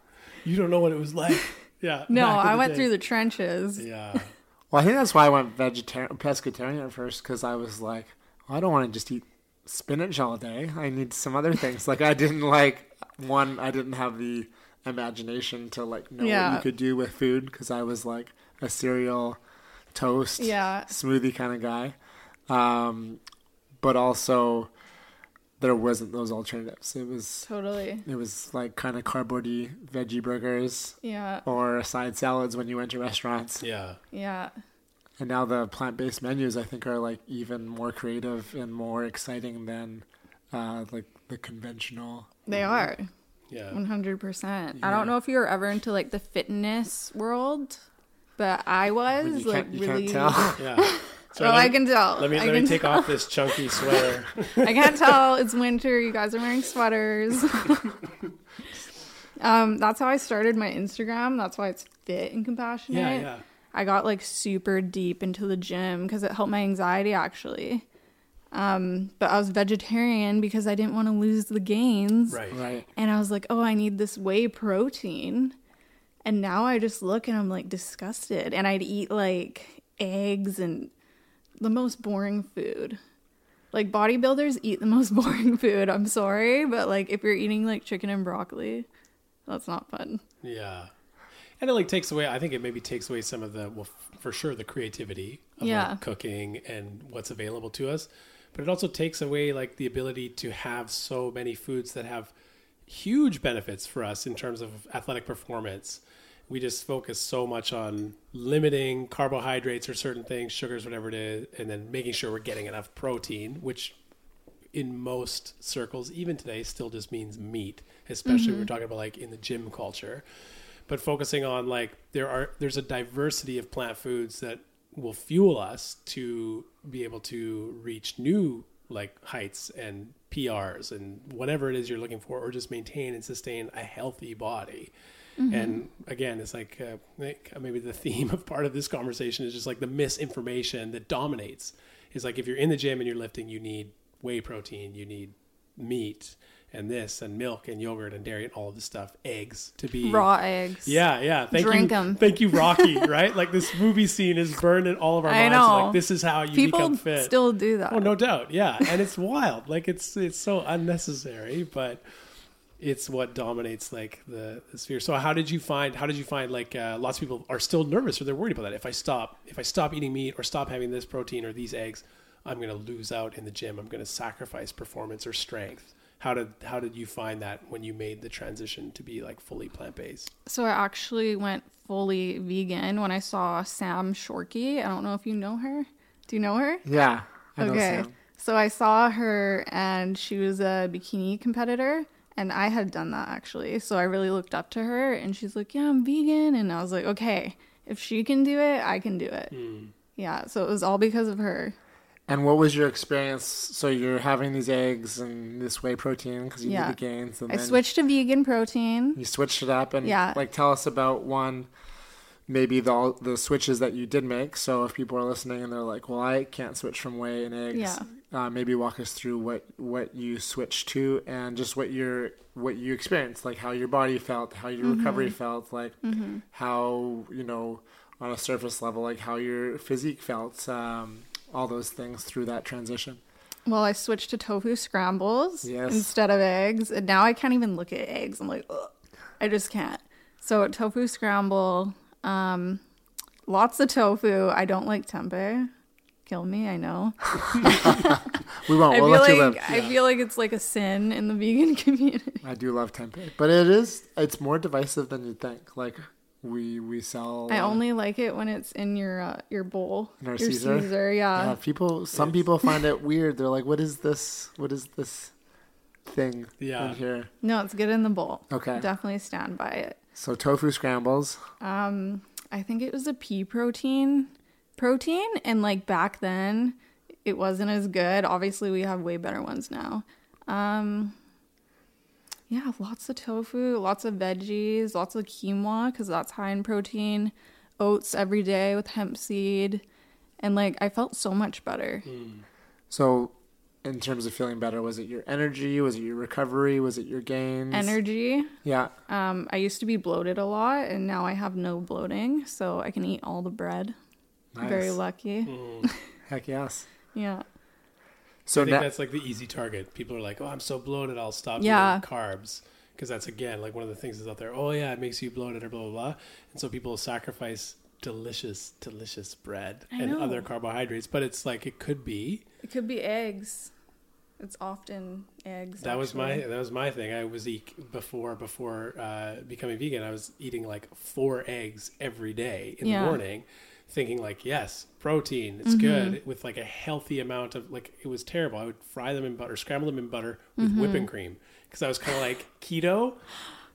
S2: You don't know what it was like. Yeah.
S4: No, I went
S2: day.
S4: through the trenches.
S2: Yeah.
S3: Well, I think that's why I went vegetarian, pescatarian at first because I was like, well, I don't want to just eat spinach all day. I need some other things. like I didn't like one. I didn't have the imagination to like know what you could do with food because I was like a cereal, toast,
S4: Yeah.
S3: smoothie kind of guy. Um, but also there wasn't those alternatives. It was
S4: Totally.
S3: it was like kind of cardboardy veggie burgers
S4: Yeah.
S3: or side salads when you went to restaurants.
S2: Yeah.
S4: Yeah.
S3: And now the plant-based menus, I think, are like even more creative and more exciting than uh, like the conventional.
S4: They are.
S2: Yeah.
S4: 100%. I don't know if you were ever into like the fitness world, but I was
S3: You
S4: like
S3: can't, you
S4: really.
S3: can't tell.
S2: Yeah. So
S4: Oh,
S2: let
S4: I can tell.
S2: Let me
S4: I
S2: let me take
S4: tell.
S2: off this chunky sweater.
S4: I can't tell. It's winter. You guys are wearing sweaters. um, that's how I started my Instagram. That's why it's fit and compassionate.
S2: yeah, yeah.
S4: I got like super deep into the gym because it helped my anxiety actually. Um, but I was vegetarian because I didn't want to lose the gains.
S2: Right.
S3: Right.
S4: And I was like, oh, I need this whey protein. And now I just look and I'm like disgusted. And I'd eat like eggs and the most boring food. Like bodybuilders eat the most boring food. I'm sorry, but like if you're eating like chicken and broccoli, that's not fun.
S2: Yeah. And it like takes away I think it maybe takes away some of the well f- for sure the creativity of
S4: Yeah.
S2: like cooking and what's available to us. But it also takes away like the ability to have so many foods that have huge benefits for us in terms of athletic performance. We just focus so much on limiting carbohydrates or certain things, sugars, whatever it is, and then making sure we're getting enough protein, which in most circles, even today, still just means meat, especially when mm-hmm. we're talking about like in the gym culture. But focusing on like there are there's a diversity of plant foods that will fuel us to be able to reach new like heights and PRs and whatever it is you're looking for, or just maintain and sustain a healthy body. And again, it's like, uh, uh, maybe the theme of part of this conversation is just like the misinformation that dominates. Is like if you're in the gym and you're lifting, you need whey protein, you need meat and this and milk and yogurt and dairy and all of this stuff, eggs to be
S4: Raw eggs.
S2: Yeah, yeah. Thank
S4: Drink
S2: you,
S4: 'em.
S2: thank you, Rocky. right, like this movie scene is burned in all of our
S4: I
S2: minds.
S4: know.
S2: Like this is how you
S4: People
S2: become fit.
S4: still do that.
S2: Oh, no doubt. Yeah. And it's wild. Like it's it's so unnecessary, but it's what dominates like the, the sphere. So how did you find how did you find like uh, lots of people are still nervous or they're worried about that. If I stop if I stop eating meat or stop having this protein or these eggs, I'm gonna lose out in the gym. I'm gonna sacrifice performance or strength. How did how did you find that when you made the transition to be like fully plant based?
S4: So I actually went fully vegan when I saw Sam Shorkey. I don't know if you know her. Do you know her?
S3: Yeah. I know
S4: okay.
S3: Sam.
S4: So I saw her and she was a bikini competitor and I had done that actually. So I really looked up to her and she's like, "Yeah, I'm vegan." And I was like, "Okay, if she can do it, I can do it." Hmm. Yeah, so it was all because of her.
S3: And what was your experience? So you're having these eggs and this whey protein because you
S4: Yeah.
S3: need the gains. And
S4: I
S3: then
S4: switched to vegan protein.
S3: You switched it up, and
S4: Yeah.
S3: like tell us about one, maybe the the switches that you did make. So if people are listening and they're like, "Well, I can't switch from whey and eggs,"
S4: Yeah.
S3: uh, maybe walk us through what what you switched to and just what your what you experienced, like how your body felt, how your
S4: Mm-hmm.
S3: recovery felt, like how you know on a surface level, like how your physique felt, um, all those things through that transition.
S4: Well, I switched to tofu scrambles
S3: Yes.
S4: instead of eggs, and now I can't even look at eggs. I'm like, Ugh. I just can't. So tofu scramble, um, lots of tofu. I don't like tempeh. Kill me, I know.
S3: We won't.
S4: I
S3: we'll
S4: feel
S3: let you
S4: like
S3: live.
S4: I feel like it's like a sin in the vegan community.
S3: I do love tempeh, but it is it's more divisive than you think. Like we we sell.
S4: I
S3: uh,
S4: only like it when it's in your uh, your bowl.
S3: In our
S4: your
S3: Caesar?
S4: yeah.
S3: yeah, people. Some people find it weird. They're like, "What is this? What is this thing
S2: Yeah.
S3: in here?"
S4: No, it's good in the bowl.
S3: Okay.
S4: Definitely stand by it.
S3: So tofu scrambles.
S4: Um, I think it was a pea protein. protein and like back then it wasn't as good. Obviously we have way better ones now. Um yeah, lots of tofu, lots of veggies, lots of quinoa cuz that's high in protein. Oats every day with hemp seed and like I felt so much better.
S3: So, in terms of feeling better, was it your energy? Was it your recovery? Was it your gains?
S4: Energy.
S3: Yeah.
S4: Um I used to be bloated a lot and now I have no bloating, so I can eat all the bread. Very
S3: Nice.
S4: lucky.
S3: Heck yes.
S4: Yeah.
S3: So
S2: I think
S3: now,
S2: that's like the easy target. People are like, "Oh, I'm so bloated, I'll stop
S4: Yeah.
S2: eating carbs." Because that's again like one of the things is out there. Oh yeah, it makes you bloated or blah blah blah. And so people sacrifice delicious, delicious bread
S4: I
S2: and
S4: know.
S2: other carbohydrates. But it's like it could be.
S4: It could be eggs. It's often eggs.
S2: That was my that was my thing. I was eat before before uh, becoming vegan. I was eating like four eggs every day in
S4: Yeah.
S2: the morning, thinking like, yes, protein,
S4: Mm-hmm.
S2: it's good with like a healthy amount of like. It was terrible. I would fry them in butter, scramble them in butter with
S4: Mm-hmm.
S2: whipping cream because I was kind of like keto.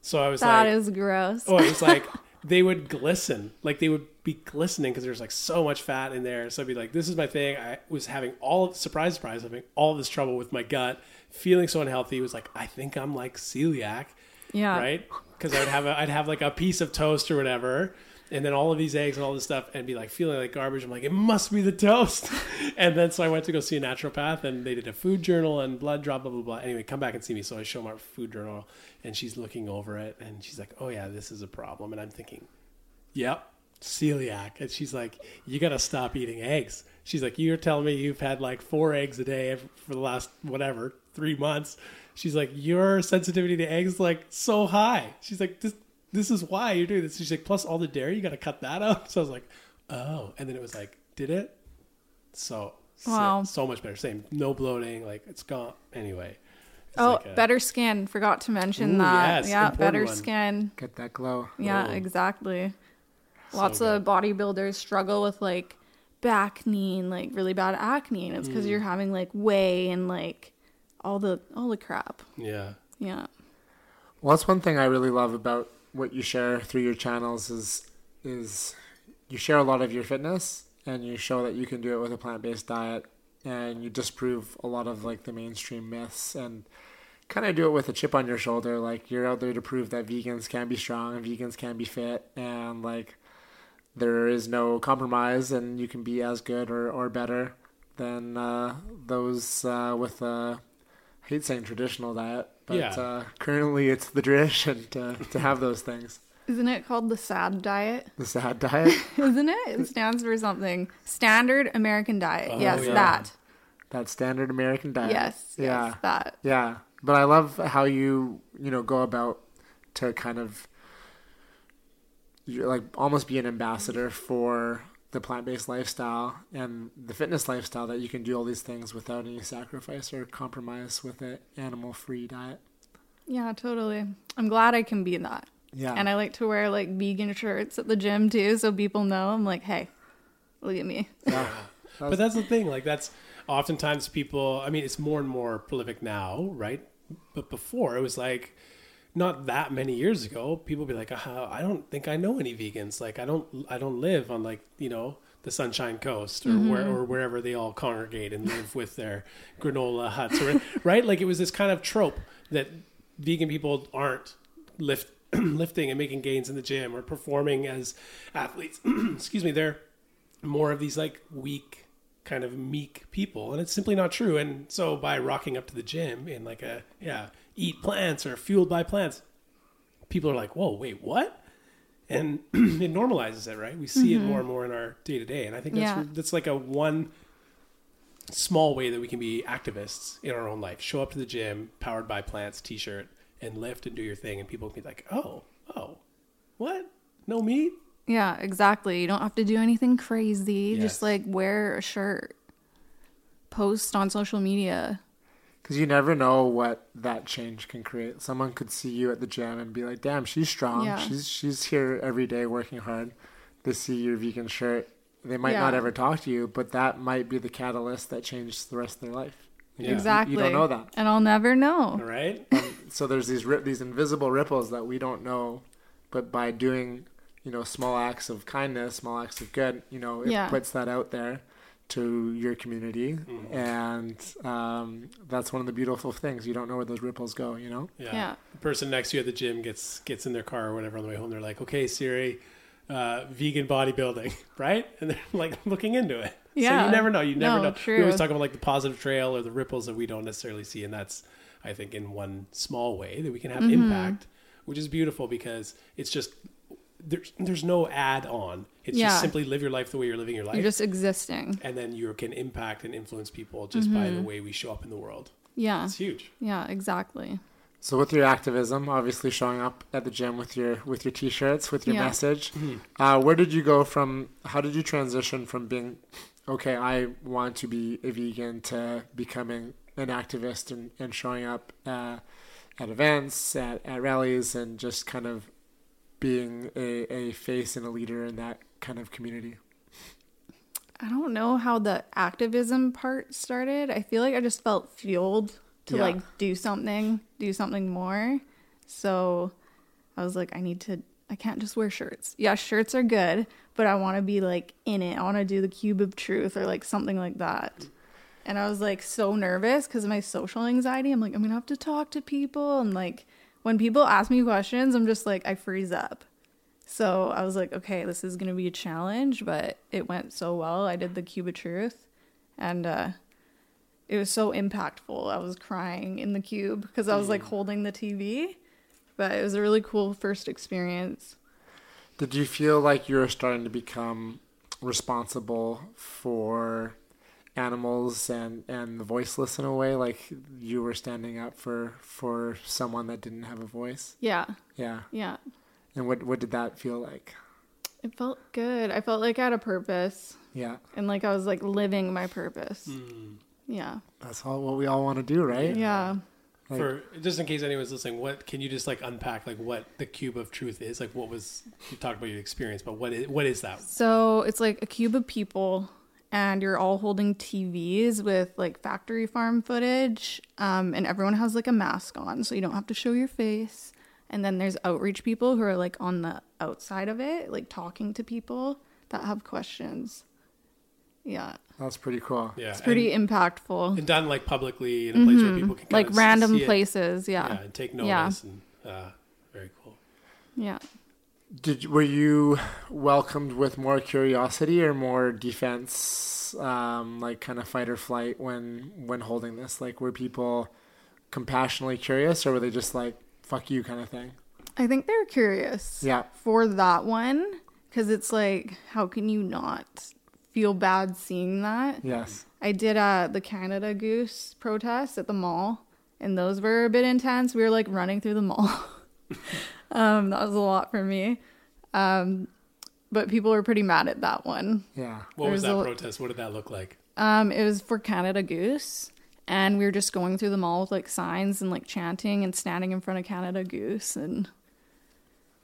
S2: So I was
S4: That
S2: like,
S4: is gross.
S2: oh, it was like they would glisten, like they would be glistening because there's like so much fat in there. So I'd be like, this is my thing. I was having all surprise, surprise, having all this trouble with my gut, feeling so unhealthy. It was like, I think I'm like celiac,
S4: yeah.
S2: right? Because I'd have a, I'd have like a piece of toast or whatever. And then all of these eggs and all this stuff, and be like feeling like garbage. I'm like, it must be the toast. and then so I went to go see a naturopath, and they did a food journal and blood draw, blah blah blah. Anyway, come back and see me. So I show my food journal, and she's looking over it, and she's like, "Oh yeah, this is a problem." And I'm thinking, "Yep, celiac." And she's like, "You got to stop eating eggs." She's like, "You're telling me you've had like four eggs a day for the last whatever three months." She's like, "Your sensitivity to eggs like so high." She's like, "This this is why you're doing this." She's like, "Plus all the dairy, you got to cut that out." So I was like, "Oh," and then it was like, "Did it?" So
S4: Wow.
S2: so, so much better. Same, no bloating. Like it's gone anyway. It's
S4: Oh,
S2: like a-
S4: better skin. Forgot to mention
S2: Ooh,
S4: that.
S2: yes,
S4: yeah, better
S2: one.
S4: skin.
S3: get that glow.
S4: Yeah,
S2: Oh.
S4: exactly. Lots
S2: So
S4: of bodybuilders struggle with like bacne and like really bad acne, and it's
S2: Mm.
S4: because you're having like whey and like all the all the crap.
S2: Yeah.
S4: Yeah.
S3: Well, that's one thing I really love about what you share through your channels is is you share a lot of your fitness and you show that you can do it with a plant-based diet and you disprove a lot of like the mainstream myths and kind of do it with a chip on your shoulder like you're out there to prove that vegans can be strong and vegans can be fit and like there is no compromise and you can be as good or, or better than uh, those uh, with a I hate saying traditional diet, but
S2: Yeah.
S3: uh, currently it's the tradition to, to have those things.
S4: Isn't it called the SAD diet?
S3: The sad diet,
S4: Isn't it? It stands for something. Standard American diet.
S2: Oh,
S4: yes,
S2: yeah.
S4: that.
S3: that standard American diet.
S4: Yes.
S3: Yeah.
S4: Yes, that.
S3: Yeah. But I love how you, you know, go about to kind of you like almost be an ambassador for the plant-based lifestyle and the fitness lifestyle that you can do all these things without any sacrifice or compromise with an animal-free diet.
S4: Yeah, totally. I'm glad I can be that.
S3: Yeah.
S4: And I like to wear like vegan shirts at the gym too, so people know I'm like, hey, look at me.
S3: yeah.
S2: But that's the thing. Like that's oftentimes people. I mean, it's more and more prolific now, right? But before it was like not that many years ago. People be like, uh, I don't think I know any vegans. Like I don't. I don't live on like you know the Sunshine Coast or where or wherever they all congregate and live with their granola huts, or, right? Like it was this kind of trope that vegan people aren't lift lifting and making gains in the gym or performing as athletes. Excuse me, they're more of these like weak kind of meek people and it's simply not true and so by rocking up to the gym in like a yeah eat plants or fueled by plants people are like whoa wait what and it normalizes it right we see it mm-hmm. more and more in our day to day and i think that's
S4: Yeah.
S2: that's like a one small way that we can be activists in our own life show up to the gym powered by plants t-shirt and lift and do your thing and people can be like oh oh what no meat
S4: Yeah, exactly. You don't have to do anything crazy.
S2: Yes.
S4: Just like wear a shirt. Post on social media.
S3: Because you never know what that change can create. Someone could see you at the gym and be like, "Damn, she's strong.
S4: Yeah.
S3: She's she's here every day working hard." They see your vegan shirt. They might not ever talk to you, but that might be the catalyst that changes the rest of their life.
S2: Yeah.
S4: Exactly.
S3: You, don't know that.
S4: And I'll never know.
S2: right um,
S3: So there's these ri- these invisible ripples that we don't know, but by doing you know, small acts of kindness, small acts of good, you know, it
S4: Yeah.
S3: puts that out there to your community. And um, that's one of the beautiful things. You don't know where those ripples go, you know?
S2: Yeah.
S4: Yeah.
S2: The person next to you at the gym gets gets in their car or whatever on the way home. They're like, "Okay, Siri, uh, vegan bodybuilding, right?" And they're like looking into it. So
S4: Yeah.
S2: you never know. You never
S4: No,
S2: know.
S4: true.
S2: We always talk about like the positive trail or the ripples that we don't necessarily see, and that's I think in one small way that we can have
S4: Mm-hmm.
S2: impact, which is beautiful because it's just there's there's no add on. It's
S4: Yeah.
S2: just simply live your life the way you're living your life.
S4: You're just existing.
S2: and then you can impact and influence people just by
S4: Mm-hmm.
S2: the way we show up in the world.
S4: Yeah.
S2: It's huge.
S4: Yeah, exactly.
S3: So with your activism, obviously showing up at the gym with your with your t-shirts, with your
S4: Yeah.
S3: message, uh, where did you go from? How did you transition from being, okay, I want to be a vegan to becoming an activist and, and showing up uh, at events, at, at rallies, and just kind of being a, a face and a leader in that kind of community?
S4: I don't know how the activism part started. I feel like I just felt fueled to
S3: Yeah.
S4: like do something, do something more. So I was like, I need to, I can't just wear shirts. Yeah, shirts are good, but I want to be like in it. I want to do the cube of truth or like something like that. And I was like so nervous because of my social anxiety. I'm like, I'm going to have to talk to people. And like, when people ask me questions, I'm just like, I freeze up. So I was like, okay, this is going to be a challenge, but it went so well. I did the Cube of Truth and uh, it was so impactful. I was crying in the cube because I was like holding the TV, but it was a really cool first experience.
S3: Did you feel like you were starting to become responsible for animals and, and the voiceless in a way? Like you were standing up for, for someone that didn't have a voice?
S4: Yeah,
S3: Yeah.
S4: yeah.
S3: And what what did that feel like?
S4: It felt good. I felt like I had a purpose
S3: Yeah.
S4: and like I was like living my purpose. Hmm. Yeah.
S3: That's all what we all want to do, right?
S4: Yeah.
S3: Like-
S2: for just in case anyone's listening, what can you just like unpack like what the cube of truth is? Like what was you talked about your experience, but what is what is that?
S4: So it's like a cube of people, and you're all holding TVs with like factory farm footage, um, and everyone has like a mask on, so you don't have to show your face. And then there's outreach people who are like on the outside of it, like talking to people that have questions. Yeah,
S3: That's pretty cool.
S2: Yeah,
S4: it's pretty
S2: and,
S4: impactful.
S2: and done like publicly in a place where people can
S4: like random
S2: see it.
S4: places.
S2: Yeah,
S4: Yeah.
S2: and take
S4: Yeah.
S2: and uh, very cool.
S4: Yeah.
S3: Did were you welcomed with more curiosity or more defense, um, like kind of fight or flight when when holding this? Like were people compassionately curious or were they just like fuck you kind of thing?
S4: I think they're curious.
S3: Yeah.
S4: For that one, because it's like, how can you not feel bad seeing that?
S3: Yes.
S4: I did uh, the Canada Goose protest at the mall, and those were a bit intense. We were like running through the mall. um, that was a lot for me. Um, but people were pretty mad at that one.
S3: Yeah.
S2: What was
S4: There's
S2: that
S4: a-
S2: protest? What did that look like?
S4: Um, it was for Canada Goose, and we were just going through the mall with like signs and like chanting and standing in front of Canada Goose, and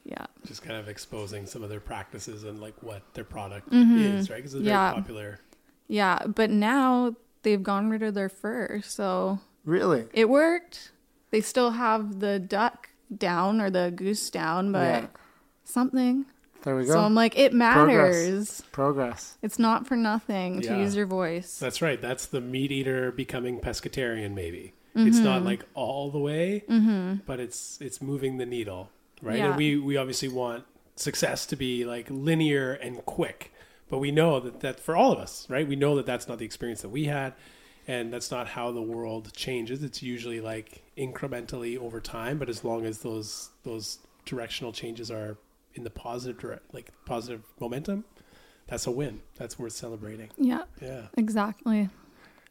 S4: yeah,
S2: Just kind of exposing some of their practices and like what their product is, right? Because it's
S4: Mm-hmm. Yeah.
S2: very popular.
S4: yeah. But now they've gone rid of their fur, so
S3: Really?
S4: it worked. They still have the duck down or the goose down, but
S3: Yeah.
S4: something.
S3: There we go.
S4: So I'm like, it matters.
S3: Progress.
S4: It's not for nothing to
S2: Yeah.
S4: use your voice.
S2: That's right. That's the meat eater becoming pescatarian. Maybe it's not
S4: Mm-hmm.
S2: like all the way, but it's it's moving the needle, right?
S4: Yeah.
S2: And we we obviously want success to be like linear and quick, but we know that that for all of us, right? We know that that's not the experience that we had, and that's not how the world changes. It's usually like incrementally over time, but as long as those those directional changes are in the positive direct, like positive momentum, that's a win. That's worth celebrating.
S4: Yeah,
S2: Yeah.
S4: exactly.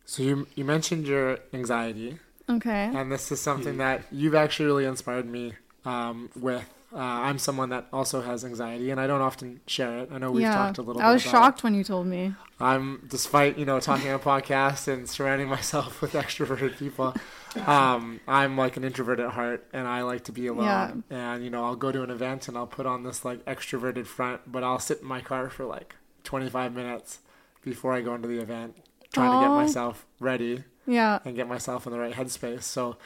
S3: So you you mentioned your anxiety,
S4: Okay.
S3: and this is
S4: Hmm.
S3: something that you've actually really inspired me um, with. Uh, I'm someone that also has anxiety, and I don't often share it. I know we've
S4: yeah.
S3: talked a little.
S4: I was
S3: about it.
S4: shocked when you told me.
S3: I'm despite you know talking on a podcast and surrounding myself with extroverted people. Um, I'm like an introvert at heart, and I like to be alone. And you know, I'll go to an event and I'll put on this like extroverted front, but I'll sit in my car for like 25 minutes before I go into the event, trying to get myself ready
S4: Yeah.
S3: and get myself in the right headspace. So.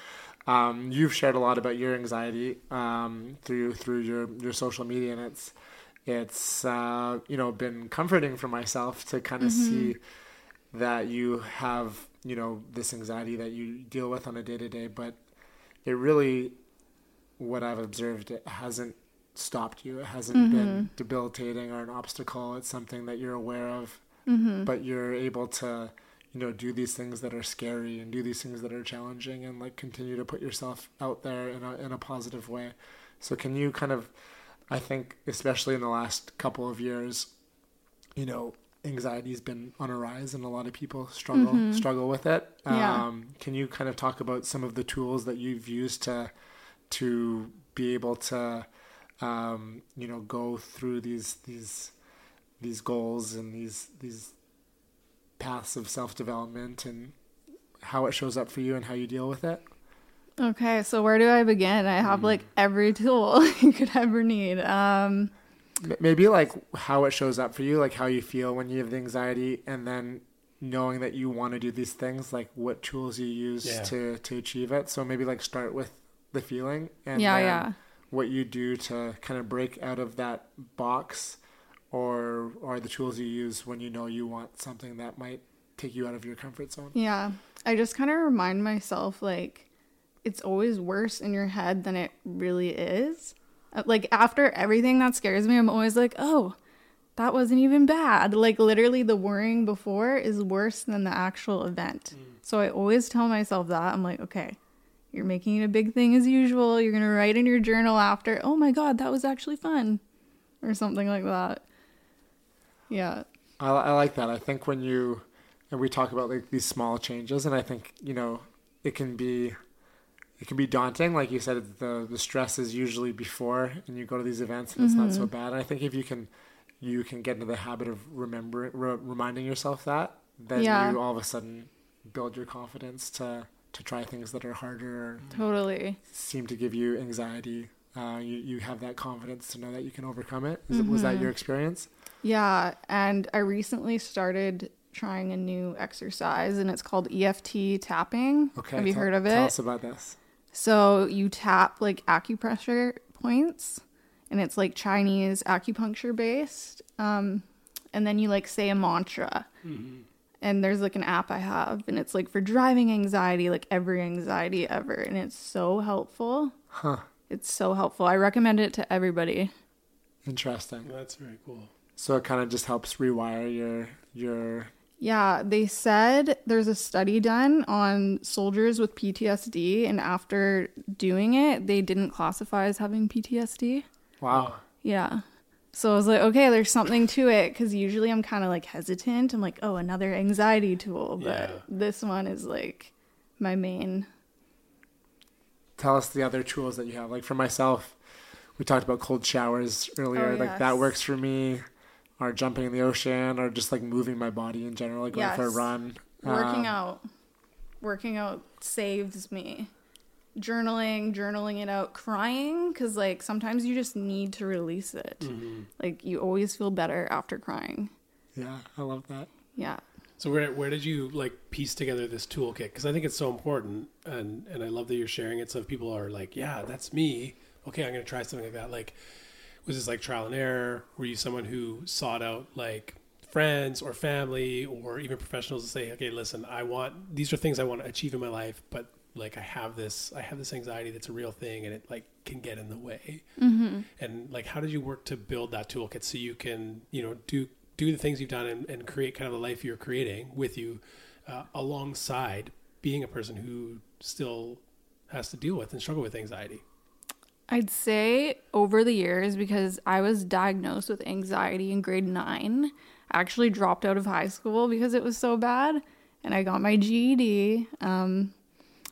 S3: Um, you've shared a lot about your anxiety um, through through your, your social media, and it's it's uh, you know been comforting for myself to kind of see that you have you know this anxiety that you deal with on a day to day, but it really, what I've observed, it hasn't stopped you. It hasn't been debilitating or an obstacle. It's something that you're aware of, but you're able to you know do these things that are scary and do these things that are challenging and like continue to put yourself out there in a in a positive way. So can you kind of I think especially in the last couple of years, you know, anxiety's been on a rise and a lot of people struggle struggle with it.
S4: Yeah.
S3: Um, can you kind of talk about some of the tools that you've used to to be able to um, you know go through these these these goals and these these paths of self development and how it shows up for you and how you deal with it?
S4: Okay, so where do I begin? I have like every tool you could ever need. Um,
S3: maybe like how it shows up for you, like how you feel when you have the anxiety, and then knowing that you want to do these things, like what tools you use
S2: Yeah.
S3: to to achieve it. So maybe like start with the feeling, and
S4: Yeah,
S3: then
S4: yeah.
S3: what you do to kind of break out of that box, or or the tools you use when you know you want something that might take you out of your comfort zone.
S4: yeah, I just kind of remind myself like it's always worse in your head than it really is. Uh, Like after everything that scares me, I'm always like, oh, that wasn't even bad. Like literally, the worrying before is worse than the actual event. So I always tell myself that. I'm like, okay, you're making it a big thing as usual. You're going to write in your journal after, oh my God, that was actually fun, or something like that. Yeah.
S3: I, I like that. I think when you and we talk about like these small changes, and I think you know it can be it can be daunting. Like you said, the the stress is usually before, and you go to these events, and it's not so mm-hmm. bad. And I think if you can you can get into the habit of remembering, re- reminding yourself that, then
S4: Yeah.
S3: you all of a sudden build your confidence to to try things that are harder
S4: Totally.
S3: seem to give you anxiety. Uh, you you have that confidence to know that you can overcome it. Is it was that your experience?
S4: Yeah, and I recently started trying a new exercise and it's called EFT tapping.
S3: Okay,
S4: Have you
S3: tell-
S4: heard of it?
S3: Tell us about this.
S4: So you tap like acupressure points and it's like Chinese acupuncture based. Um and then you like say a mantra. And there's like an app I have and it's like for driving anxiety, like every anxiety ever and it's so helpful.
S3: Huh.
S4: It's so helpful. I recommend it to everybody.
S3: Interesting.
S2: That's very cool.
S3: So it kind of just helps rewire your your
S4: Yeah, they said there's a study done on soldiers with PTSD, and after doing it, they didn't classify as having PTSD.
S3: wow.
S4: Yeah. So I was like, okay, there's something to it because usually I'm kind of like hesitant. I'm like, oh, another anxiety tool. But
S2: Yeah.
S4: this one is like my main.
S3: Tell us the other tools that you have. Like for myself, we talked about cold showers earlier.
S4: Oh,
S3: Like that works for me. Or jumping in the ocean, or just like moving my body in general, like going for a run.
S4: Working
S3: Um,
S4: out. Working out saves me. Journaling, journaling it out, crying, because like sometimes you just need to release it. Like you always feel better after crying.
S3: Yeah, I love that.
S4: Yeah.
S2: So where where did you like piece together this toolkit? Because I think it's so important, and and I love that you're sharing it. So if people are like, yeah, that's me. Okay, I'm gonna try something like that. Like, was this like trial and error? Were you someone who sought out like friends or family or even professionals to say, okay, listen, I want these are things I want to achieve in my life, but like I have this I have this anxiety that's a real thing, and it like can get in the way. Mm-hmm. And like, how did you work to build that toolkit so you can you know do do the things you've done and, and create kind of the life you're creating with you uh, alongside being a person who still has to deal with and struggle with anxiety.
S4: I'd say over the years, because I was diagnosed with anxiety in grade nine, I actually dropped out of high school because it was so bad, and I got my GED. Um,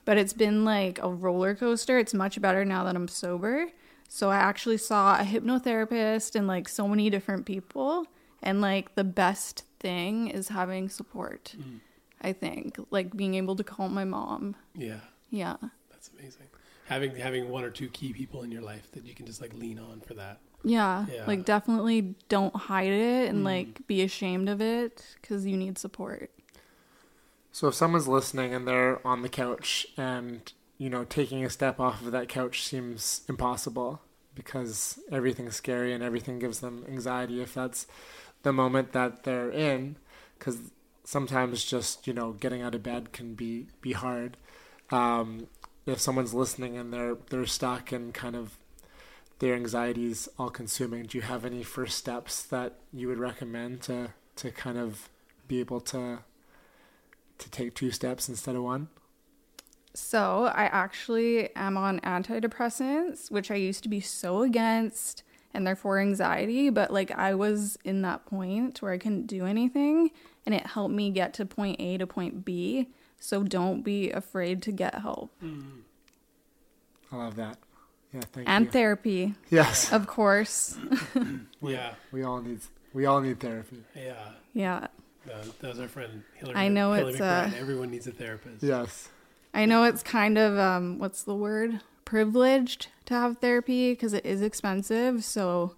S4: but it's been like a roller coaster. It's much better now that I'm sober. So I actually saw a hypnotherapist and like so many different people, and like the best thing is having support. Mm. I think like being able to call my mom.
S2: Yeah,
S4: Yeah.
S2: that's amazing. Having having one or two key people in your life that you can just like lean on for that.
S4: Yeah,
S2: Yeah.
S4: like definitely don't hide it and mm. like be ashamed of it because you need support.
S3: So if someone's listening and they're on the couch and you know taking a step off of that couch seems impossible, because everything's scary and everything gives them anxiety if that's the moment that they're in because sometimes just you know getting out of bed can be be hard. Um, if someone's listening and they're they're stuck and kind of their anxieties all consuming do you have any first steps that you would recommend to to kind of be able to to take two steps instead of one?
S4: So I actually am on antidepressants, which I used to be so against and therefore anxiety, but like I was in that point where I couldn't do anything and it helped me get to point A to point B. So don't be afraid to get help.
S3: i love that yeah thank
S4: And
S3: you And
S4: therapy,
S3: yes
S4: of course.
S2: Yeah,
S3: we all need we all need therapy
S2: yeah.
S4: yeah.
S2: Uh, that was our friend Hillary.
S4: I know
S2: Hillary
S4: it's, uh,
S2: McBride. Everyone needs a therapist.
S3: yes
S4: I know it's kind of um what's the word? privileged to have therapy because it is expensive, so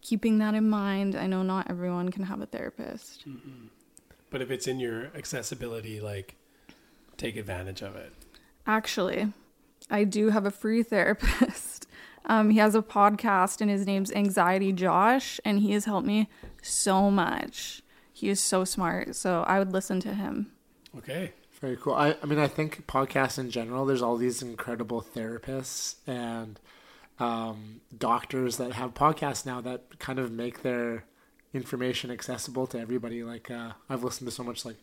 S4: keeping that in mind, I know not everyone can have a therapist.
S2: But if it's in your accessibility, like take advantage of it.
S4: Actually, I do have a free therapist. Um, he has a podcast and his name's Anxiety Josh, and he has helped me so much. He is so smart, so I would listen to him.
S2: Okay.
S3: Very cool. I, I mean, I think podcasts in general, there's all these incredible therapists and um, doctors that have podcasts now that kind of make their information accessible to everybody. Like, uh, I've listened to so much like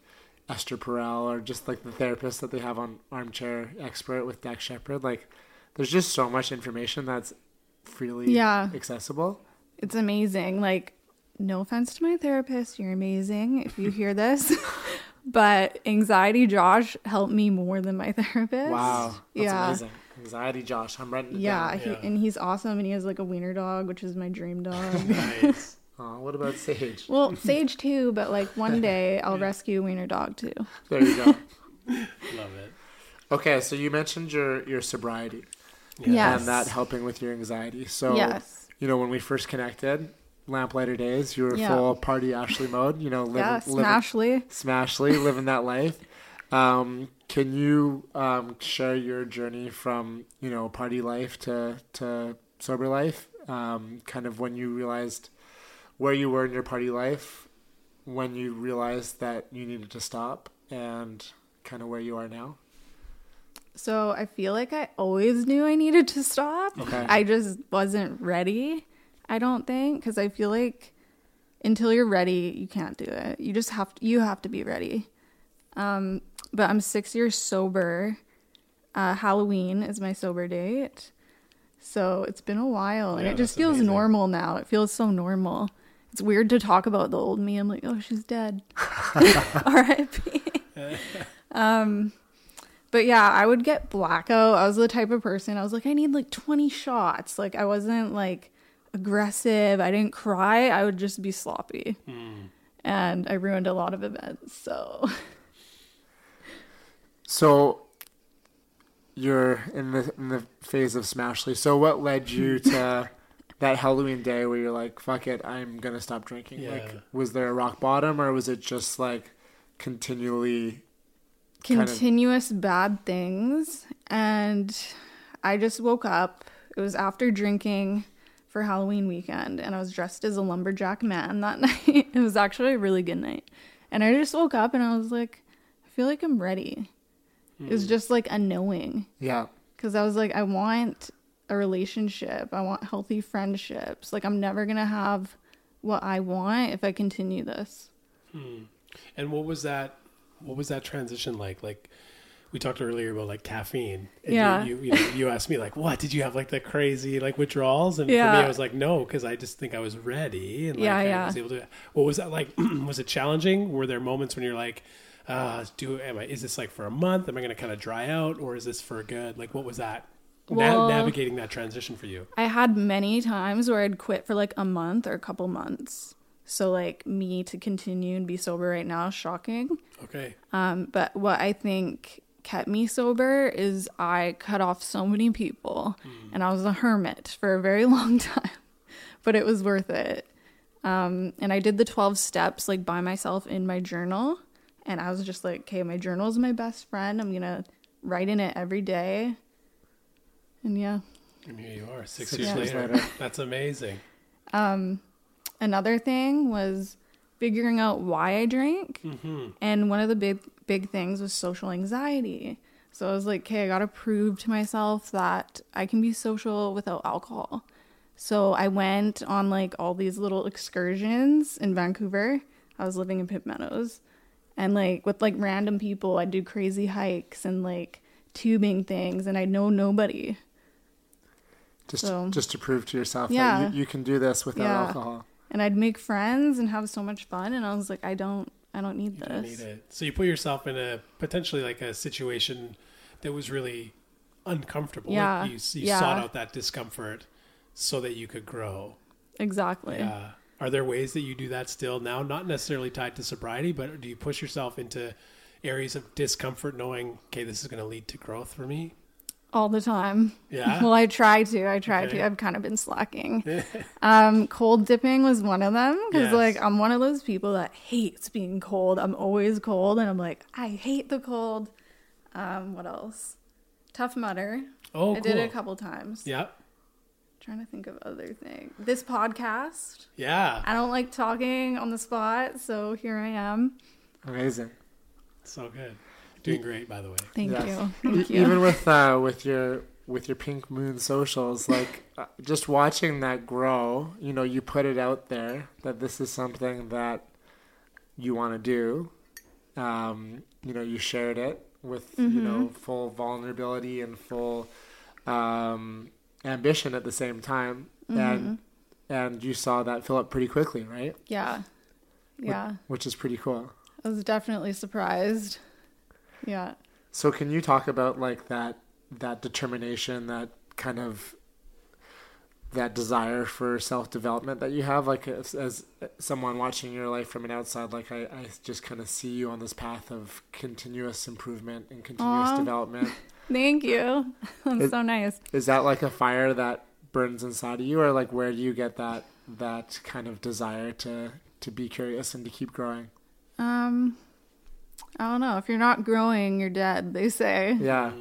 S3: Esther Perel or just like the therapist that they have on Armchair Expert with Dax Shepard. Like, there's just so much information that's freely
S4: Yeah.
S3: accessible.
S4: It's amazing. Like, no offense to my therapist, you're amazing if you hear this. but Anxiety Josh helped me more than my therapist.
S3: Wow. That's
S4: yeah.
S3: amazing. Anxiety Josh. I'm writing it
S4: Yeah, he,
S2: Yeah.
S4: and he's awesome, and he has like a wiener dog, which is my dream dog.
S2: Nice.
S3: Oh, what about Sage?
S4: well, Sage too, but like one day I'll rescue a wiener dog too.
S3: There you go.
S2: Love it.
S3: Okay, so you mentioned your your sobriety.
S4: Yes.
S3: and that helping with your anxiety. So,
S4: Yes.
S3: you know, when we first connected, Lamplighter days, you were
S4: Yeah.
S3: full party Ashley mode. You know, living,
S4: Yeah,
S3: living
S4: Smashly.
S3: Smashly, living that life. Um, can you um, share your journey from you know party life to to sober life? Um, kind of when you realized where you were in your party life, when you realized that you needed to stop, and kind of where you are now.
S4: So I feel like I always knew I needed to stop.
S3: Okay.
S4: I just wasn't ready. I don't think because I feel like until you're ready, you can't do it. You just have to, you have to be ready. Um, but I'm six years sober. Uh, Halloween is my sober date, so it's been a while, and
S2: Yeah,
S4: it just feels
S2: amazing.
S4: normal now. It feels so normal. It's weird to talk about the old me. I'm like, oh, she's dead. R.I.P. um, but yeah, I would get blackout. I was the type of person. I was like, I need like 20 shots. Like I wasn't like aggressive. I didn't cry. I would just be sloppy. Hmm. And I ruined a lot of events. So
S3: So you're in the in the phase of Smashly. So what led you to that Halloween day where you're like, "Fuck it, I'm gonna stop drinking"?
S2: Yeah.
S3: Like, was there a rock bottom, or was it just like continually? Kind of-
S4: continuous bad things. And I just woke up. It was after drinking for Halloween weekend, and I was dressed as a lumberjack man that night. it was actually a really good night. And I just woke up and I was like, I feel like I'm ready. It was hmm. just like a knowing.
S3: Yeah,
S4: Because I was like, I want a relationship. I want healthy friendships. Like, I'm never to have what I want if I continue this. Hmm.
S2: And what was that? What was that transition like? Like we talked earlier about like caffeine. And
S4: Yeah.
S2: You you, you, know, you asked me like, what did you have like the crazy like withdrawals? And for me, I was like, no, because I just think I was ready and like,
S4: Yeah,
S2: I
S4: yeah.
S2: was able to. What was that like? was it challenging? Were there moments when you're like, uh, do am I? Is this like for a month? Am I going to kind of dry out, or is this for good? Like, what was that? Na-
S4: Well-
S2: navigating that transition for you.
S4: I had many times where I'd quit for like a month or a couple months. So, like, me to continue and be sober right now is shocking.
S2: Okay.
S4: Um, but what I think kept me sober is I cut off so many people and I was a hermit for a very long time, but it was worth it. Um, and I did the 12 steps like by myself in my journal. And I was just like, okay, my journal is my best friend. I'm going to write in it every day. And yeah,
S2: And here you are, six,
S3: Six
S2: years,
S3: years
S2: later.
S3: later.
S2: That's amazing.
S4: Another thing was figuring out why I drank. Mm-hmm. And one of the big big things was social anxiety. So I was like, okay, I got to prove to myself that I can be social without alcohol. So I went on like all these little excursions in Vancouver. I was living in Pitt Meadows. And like with like random people, I'd do crazy hikes and like tubing things and I'd know nobody.
S3: Just
S4: So-
S3: just to prove to yourself
S4: Yeah.
S3: that you, you can do this without
S4: Yeah.
S3: alcohol.
S4: And I'd make friends and have so much fun and I was like, I don't I don't need
S2: You don't
S4: this.
S2: need. So you put yourself in a potentially like a situation that was really uncomfortable.
S4: Yeah.
S2: Like you, you
S4: Yeah.
S2: sought out that discomfort so that you could grow.
S4: Exactly.
S2: Yeah. Are there ways that you do that still now? Not necessarily tied to sobriety, but do you push yourself into areas of discomfort knowing, okay, this is going to lead to growth for me?
S4: All the time.
S2: Yeah?
S4: Well, I try to. I try
S2: Okay.
S4: to. I've kind of been slacking. um, cold dipping was one of them because,
S2: Yes.
S4: like, I'm one of those people that hates being cold. I'm always cold, and I'm like, I hate the cold. Um, what else? Tough Mudder.
S2: Oh,
S4: I did it a couple times.
S2: Yeah.
S4: Trying to think of other things. This podcast.
S2: Yeah.
S4: I don't like talking on the spot, so here I am.
S3: Amazing.
S2: So good. Doing great, by the way.
S4: Thank
S3: Yes.
S4: you. Thank you.
S3: Even with uh, with your with your pink moon socials, like uh, just watching that grow, you know, you put it out there that this is something that you want to do. Um, you know, you shared it with you know full vulnerability and full um, ambition at the same time, and and you saw that fill up pretty quickly, right?
S4: yeah. Yeah.
S3: Which is pretty cool.
S4: I was definitely surprised. Yeah.
S3: So can you talk about like that that determination, that kind of that desire for self development that you have, like as, as someone watching your life from an outside, like I, I just kind of see you on this path of continuous improvement and continuous
S4: Aw.
S3: development.
S4: Thank you. That's
S3: It-
S4: so nice.
S3: Is that like a fire that burns inside of you, or like where do you get that that kind of desire to to be curious and to keep growing?
S4: Um, I don't know. If you're not growing, you're dead. They say.
S3: Yeah.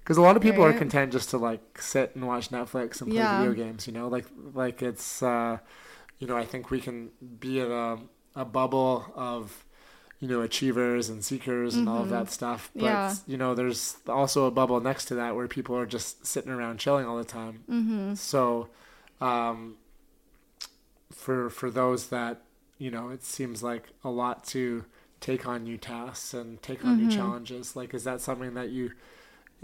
S3: Because a lot of people are content just to like sit and watch Netflix and play
S4: Yeah.
S3: video games, you know, like like it's, uh, you know, I think we can be in a a bubble of, you know, achievers and seekers and all of that stuff. But
S4: Mm-hmm. Yeah.
S3: you know, there's also a bubble next to that where people are just sitting around chilling all the time. Mm-hmm. So, um, for for those that you know, it seems like a lot to take on new tasks and take on
S4: Mm-hmm.
S3: new challenges. Like, is that something that you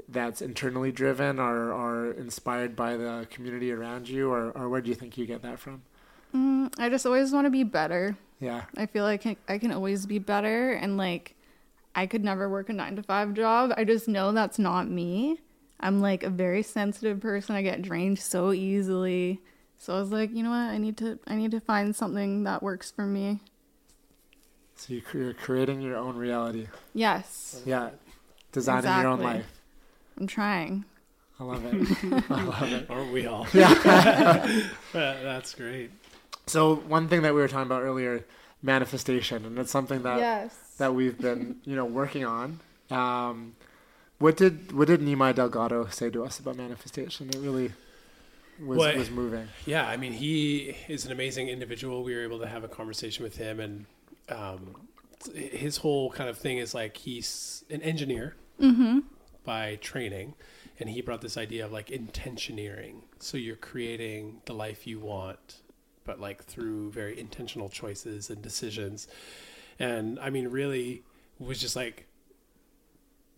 S3: that's internally driven or are inspired by the community around you, or or where do you think you get that from?
S4: Mm, I just always want to be better.
S3: Yeah,
S4: I feel like I can, I can always be better, and like I could never work a nine to five job. I just know that's not me. I'm like a very sensitive person. I get drained so easily. So I was like, you know what? I need to I need to find something that works for me.
S3: So you cre- you're creating your own reality.
S4: Yes,
S3: Yeah, designing your own life.
S4: I'm trying.
S3: I love it. I love it.
S2: Aren't we all?
S3: Yeah.
S2: That's great.
S3: So one thing that we were talking about earlier, manifestation, and it's something that
S4: yes.
S3: that we've been, you know, working on. Um, what did what did Nimai Delgado say to us about manifestation? It really was
S2: Well,
S3: was moving.
S2: Yeah, I mean, he is an amazing individual. We were able to have a conversation with him, and um, his whole kind of thing is like he's an engineer by training, and he brought this idea of like intentioneering. So you're creating the life you want, but like through very intentional choices and decisions. And I mean, really was just like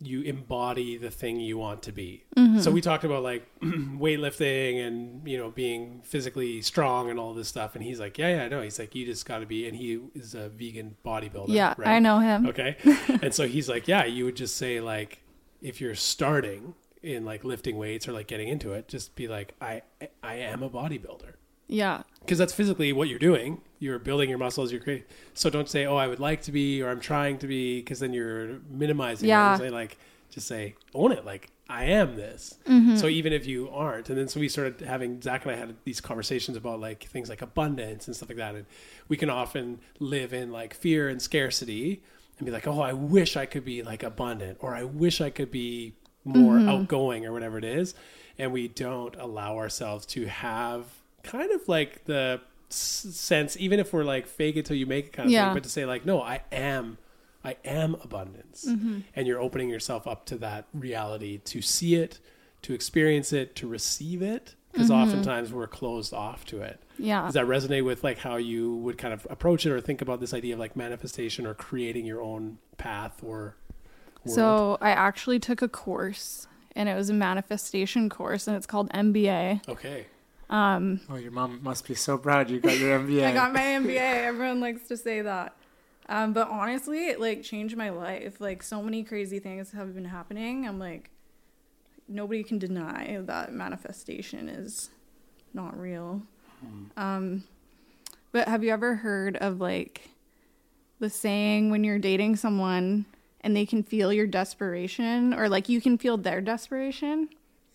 S2: you embody the thing you want to be. Mm-hmm. So we talked about like weightlifting and you know being physically strong and all this stuff, and he's like, yeah, yeah, I know. He's like, you just got to be, and he is a vegan bodybuilder.
S4: Yeah,
S2: right?
S4: I know him.
S2: Okay, and so he's like, yeah, you would just say like, if you're starting in like lifting weights or like getting into it, just be like, I I am a bodybuilder
S4: Yeah.
S2: because that's physically what you're doing. You're building your muscles. You're creating. So don't say, "Oh, I would like to be" or "I'm trying to be," because then you're minimizing.
S4: Yeah.
S2: It. Say like, just say, own it. Like I am this.
S4: Mm-hmm.
S2: So even if you aren't, and then so we started having Zach and I had these conversations about like things like abundance and stuff like that, and we can often live in like fear and scarcity and be like, "Oh, I wish I could be like abundant," or "I wish I could be." more
S4: Mm-hmm.
S2: outgoing or whatever it is and we don't allow ourselves to have kind of like the sense even if we're like fake it till you make it kind of
S4: Yeah.
S2: thing but to say like no i am i am abundance
S4: Mm-hmm.
S2: and you're opening yourself up to that reality to see it to experience it to receive it because
S4: Mm-hmm.
S2: oftentimes we're closed off to it
S4: Yeah.
S2: does that resonate with like how you would kind of approach it or think about this idea of like manifestation or creating your own path or world?
S4: So I actually took a course and it was a manifestation course and it's called MBA.
S2: okay
S3: Oh, your mom must be so proud you got your MBA.
S4: I got my MBA. Everyone likes to say that. Um, but honestly, it like changed my life. Like so many crazy things have been happening. I'm like, nobody can deny that manifestation is not real. Um, but have you ever heard of like the saying when you're dating someone and they can feel your desperation or like you can feel their desperation?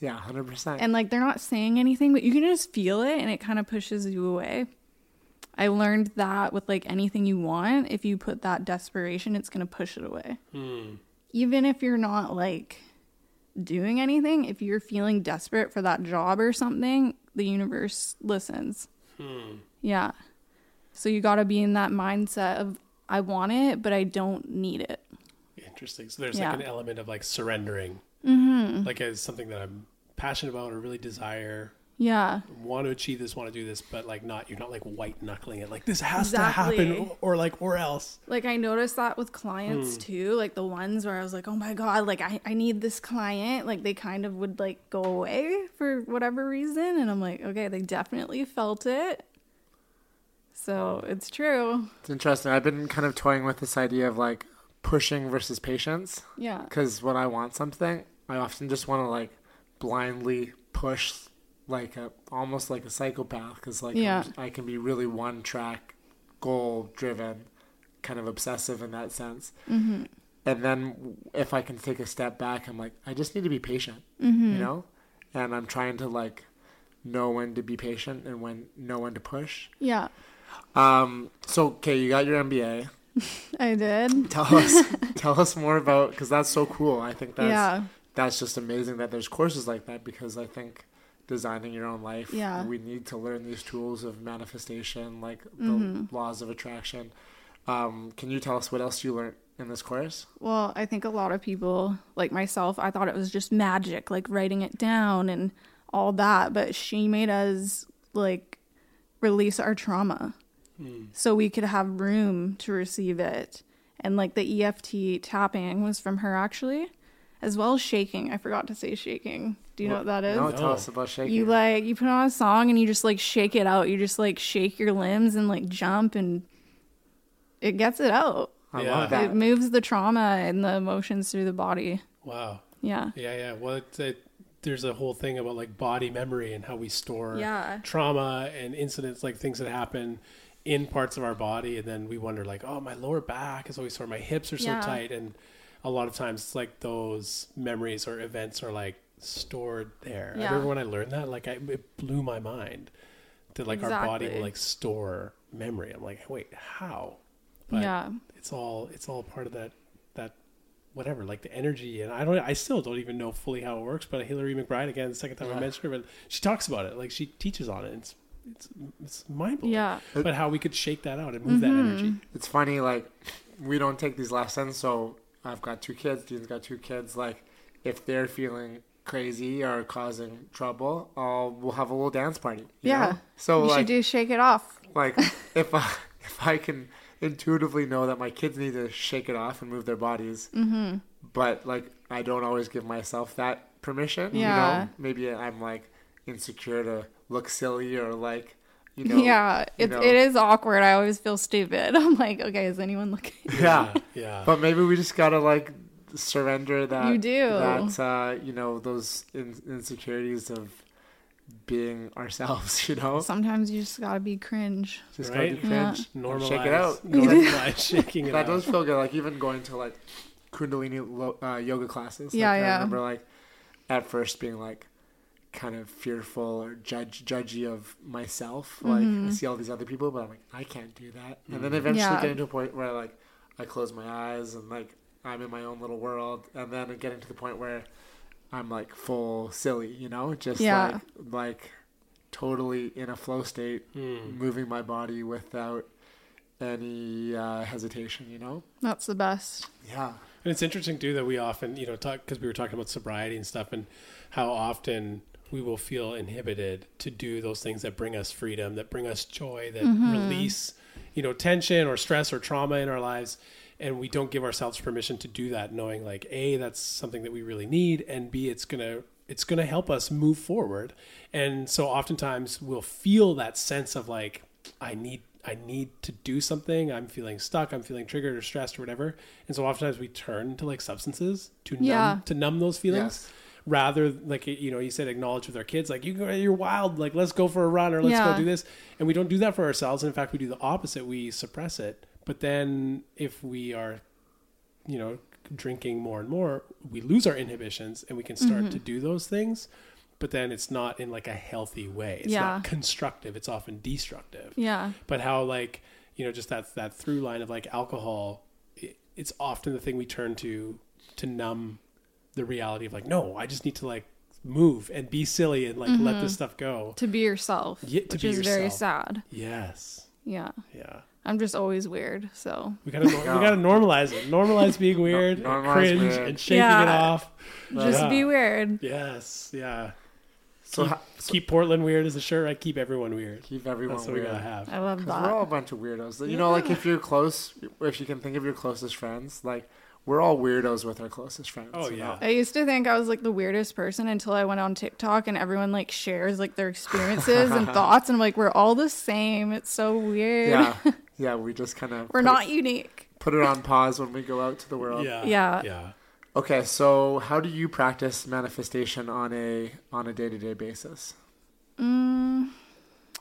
S3: Yeah, hundred percent.
S4: and like they're not saying anything but you can just feel it and it kind of pushes you away. I learned that with like anything you want if you put that desperation it's going to push it away. Even if you're not like doing anything if you're feeling desperate for that job or something the universe listens. Yeah. So you got to be in that mindset of i want it but i don't need it.
S2: Interesting. So there's
S4: Yeah.
S2: like an element of like surrendering. Mm-hmm. like as something that i'm passionate about or really desire
S4: yeah
S2: want to achieve this want to do this but like not you're not like white knuckling it like this has
S4: Exactly.
S2: to happen or, or like or else
S4: Like I noticed that with clients hmm. too, like the ones where I was like, "Oh my god, like I, I need this client." Like they kind of would like go away for whatever reason, and I'm like, "Okay, they definitely felt it." So, it's true.
S3: It's interesting. I've been kind of toying with this idea of like pushing versus patience.
S4: Yeah.
S3: Because when I want something, I often just want to like blindly push, like a almost like a psychopath. Because like
S4: Yeah.
S3: I'm- can be really one track, goal driven, kind of obsessive in that sense. Mm-hmm. And then if I can take a step back, I'm like, I just need to be patient,
S4: Mm-hmm.
S3: you know. And I'm trying to like know when to be patient and when know when to push.
S4: Yeah.
S3: Um. So okay, you got your MBA.
S4: I did.
S3: Tell us, tell us more about because that's so cool. I think that's
S4: Yeah.
S3: That's just amazing that there's courses like that because I think designing your own life,
S4: Yeah.
S3: we need to learn these tools of manifestation, like the
S4: Mm-hmm.
S3: laws of attraction. Um, can you tell us what else you learned in this course?
S4: Well, I think a lot of people, like myself, I thought it was just magic, like writing it down and all that. But she made us like release our trauma so we could have room to receive it. And like the EFT tapping was from her actually, as well as shaking. I forgot to say shaking. Do you know what that is?
S3: No, tell
S2: No.
S3: us about shaking.
S4: You like you put on a song and you just like shake it out. You just like shake your limbs and like jump and it gets it out.
S3: I
S2: Yeah.
S3: love that.
S4: It moves the trauma and the emotions through the body.
S2: wow
S4: Yeah.
S2: Yeah, yeah. Well, it's it, there's a whole thing about like body memory and how we store
S4: Yeah.
S2: trauma and incidents, like things that happen in parts of our body, and then we wonder like, oh, my lower back is always sore, my hips are so
S4: Yeah.
S2: tight, and a lot of times it's like those memories or events are like stored there. I remember when I learned that, like, I, it blew my mind that like our body will like store memory. I'm like, wait, how? But
S4: yeah.
S2: it's all it's all part of that that whatever like the energy and i don't i still don't even know fully how it works but hillary mcbride again the second time i mentioned her but she talks about it like she teaches on it it's it's it's mind-blowing
S4: Yeah.
S2: but how we could shake that out and move mm-hmm. that energy
S3: It's funny, like we don't take these lessons. So I've got two kids. Dean's got two kids. Like if they're feeling crazy or causing trouble, I'll we'll have a little dance party. you
S4: Yeah.
S3: know? So
S4: you
S3: like
S4: should do shake it off.
S3: like if I if I can intuitively know that my kids need to shake it off and move their bodies,
S4: Mm-hmm.
S3: but like I don't always give myself that permission. You
S4: Yeah.
S3: know, maybe I'm like insecure to look silly or like you know.
S4: yeah.
S3: you know.
S4: it is awkward. I always feel stupid. I'm like, okay, is anyone looking?
S3: Yeah.
S2: yeah
S3: But maybe we just gotta like surrender that.
S4: You do.
S3: that. Uh, you know those in- insecurities of being ourselves. You know,
S4: Sometimes you just gotta be cringe.
S3: just
S2: Right?
S3: gotta be cringe.
S2: normalize
S3: Shake it out.
S2: normalize shaking it
S3: That
S2: out
S3: does feel good. Like even going to like Kundalini lo- uh, yoga classes. Like,
S4: Yeah,
S3: I
S4: yeah.
S3: remember like at first being like kind of fearful or judge judgy of myself. Like
S4: Mm-hmm.
S3: I see all these other people, but I'm like I can't do that. And then eventually
S4: Yeah.
S3: getting to a point where I like I close my eyes and like I'm in my own little world, and then I'm getting to the point where I'm like full silly, you know, just
S4: Yeah.
S3: like like totally in a flow state,
S2: Hmm.
S3: moving my body without any uh, hesitation, you know.
S4: That's the best.
S3: Yeah.
S2: And it's interesting too that we often, you know, talk because we were talking about sobriety and stuff, and how often we will feel inhibited to do those things that bring us freedom, that bring us joy, that mm-hmm. release, you know, tension or stress or trauma in our lives, and we don't give ourselves permission to do that, knowing like a that's something that we really need, and b it's gonna it's gonna help us move forward. And so oftentimes we'll feel that sense of like I need I need to do something. I'm feeling stuck. I'm feeling triggered or stressed or whatever. And so oftentimes we turn to like substances to numb
S4: Yeah.
S2: to numb those feelings.
S3: Yes.
S2: Rather, like you know, you said, acknowledge with our kids, like you, you're wild. Like let's go for a run or let's
S4: Yeah.
S2: go do this. And we don't do that for ourselves. And in fact, we do the opposite. We suppress it. But then, if we are, you know, drinking more and more, we lose our inhibitions and we can start
S4: Mm-hmm.
S2: to do those things. But then it's not in like a healthy way. It's
S4: Yeah.
S2: not constructive. It's often destructive
S4: Yeah.
S2: but how like you know just that that through line of like alcohol it, it's often the thing we turn to to numb the reality of like no i just need to like move and be silly and like let this mm-hmm. stuff go
S4: To be yourself.
S2: Yeah, to
S4: which
S2: be
S4: is very sad.
S2: yes
S4: Yeah.
S2: yeah
S4: I'm just always weird. So
S2: we gotta nor- we gotta normalize it normalize being weird
S3: normalize
S2: cringe
S3: weird.
S2: and shaking
S4: Yeah.
S2: it off
S4: just
S2: Yeah.
S4: be weird.
S2: yes yeah
S3: So
S2: keep,
S3: so
S2: keep portland weird as a shirt i keep everyone weird
S3: keep everyone
S2: that's what
S3: weird.
S2: we gotta have
S4: I love that.
S3: we're all a bunch of weirdos. You know, like if you're close, if you can think of your closest friends, like we're all weirdos with our closest friends.
S2: Oh, yeah.
S3: know?
S4: I used to think I was like the weirdest person until I went on TikTok and everyone like shares like their experiences and thoughts and I'm like we're all the same. It's so weird.
S3: Yeah, yeah. We just kind of
S4: We're not unique.
S3: put it on pause when we go out to the world.
S2: yeah
S4: Yeah.
S2: yeah
S3: Okay, so how do you practice manifestation on a on a day to day basis?
S4: Mm,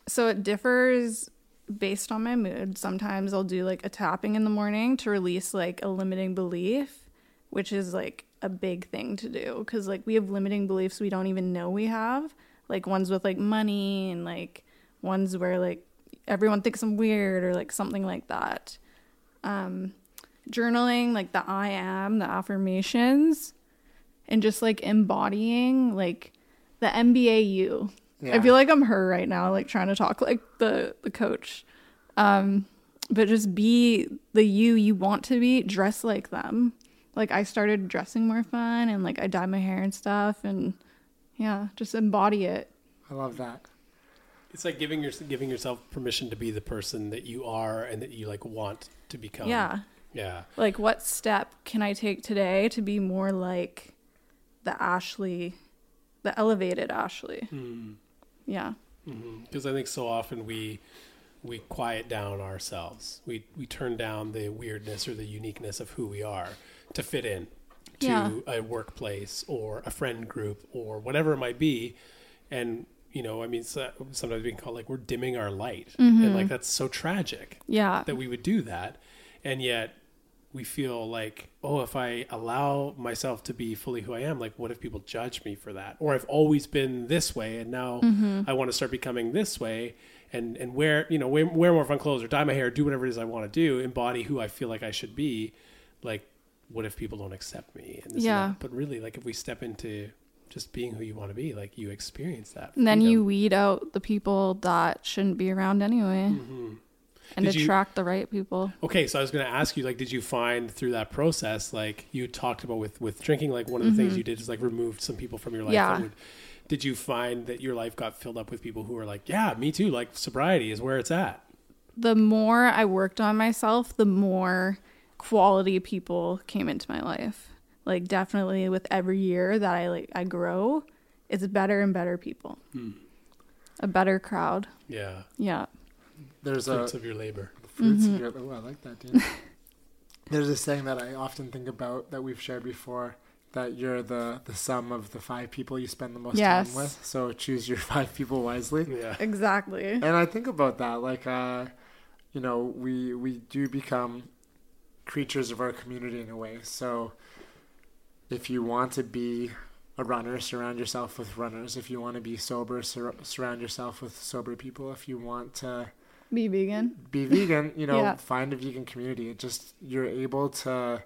S4: so it differs based on my mood. Sometimes I'll do like a tapping in the morning to release like a limiting belief, which is like a big thing to do because like we have limiting beliefs we don't even know we have, like ones with like money and like ones where like everyone thinks I'm weird or like something like that. Um, journaling, like the I am, the affirmations, and just like embodying like the MBA you. I feel like I'm her right now, like trying to talk like the the coach. Um, but just be the you you want to be, dress like them. Like I started dressing more fun and like I dye my hair and stuff and yeah, just embody it.
S3: I love that.
S2: It's like giving your giving yourself permission to be the person that you are and that you like want to become.
S4: Yeah.
S2: Yeah.
S4: Like what step can I take today to be more like the Ashley, the elevated Ashley? Yeah. Mm-hmm.
S2: Because I think so often we we quiet down ourselves. We we turn down the weirdness or the uniqueness of who we are to fit in to
S4: Yeah.
S2: a workplace or a friend group or whatever it might be. And you know, I mean, so, sometimes we can call it like we're dimming our light, and like mm-hmm. that's so tragic.
S4: Yeah.
S2: that we would do that and yet we feel like oh if i allow myself to be fully who i am like what if people judge me for that or i've always been this way and now mm-hmm. i want to start becoming this way and and wear you know wear, wear more fun clothes or dye my hair do whatever it is i want to do embody who i feel like i should be like what if people don't accept me and this and
S4: Yeah.
S2: that. but really like if we step into just being who you want to be like you experience that
S4: And then you weed out the people that shouldn't be around anyway. Mm-hmm. And
S2: Did you-
S4: attract the right people.
S2: Okay, so I was going to ask you, like, did you find through that process, like you talked about with with drinking, like one of the things you did is like removed some people from your life.
S4: Mm-hmm. Yeah.
S2: that would- did you find that your life got filled up with people who were like, yeah, me too. Like sobriety is where it's at.
S4: The more I worked on myself, the more quality people came into my life. Like definitely with every year that I like I grow, it's better and better people. A better crowd.
S2: Yeah,
S4: Yeah.
S3: There's a
S2: fruits of your labor.
S3: fruits
S4: Mm-hmm.
S3: of your. Oh, I like that, dude. There's a saying that I often think about that we've shared before. That you're the the sum of the five people you spend the most
S4: Yes.
S3: time with. So choose your five people wisely.
S2: Yeah,
S4: Exactly.
S3: and I think about that, like, uh, you know, we we do become creatures of our community in a way. So, if you want to be a runner, surround yourself with runners. If you want to be sober, sur- surround yourself with sober people. If you want to
S4: Be vegan.
S3: be vegan, you know,
S4: Yeah.
S3: find a vegan community. It just you're able to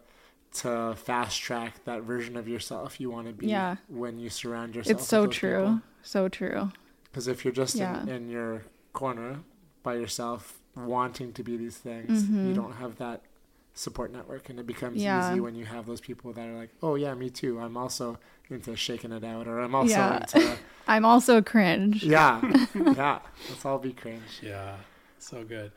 S3: to fast track that version of yourself you want to be
S4: Yeah.
S3: when you surround yourself.
S4: It's so true. So true.
S3: Because if you're just
S4: Yeah.
S3: in, in your corner by yourself, wanting to be these things,
S4: Mm-hmm.
S3: you don't have that support network, and it becomes
S4: Yeah.
S3: easy when you have those people that are like, "Oh yeah, me too. I'm also into shaking it out, or I'm also
S4: Yeah.
S3: into
S4: I'm also cringe.
S3: yeah, yeah. Let's all be cringe."
S2: Yeah, so good.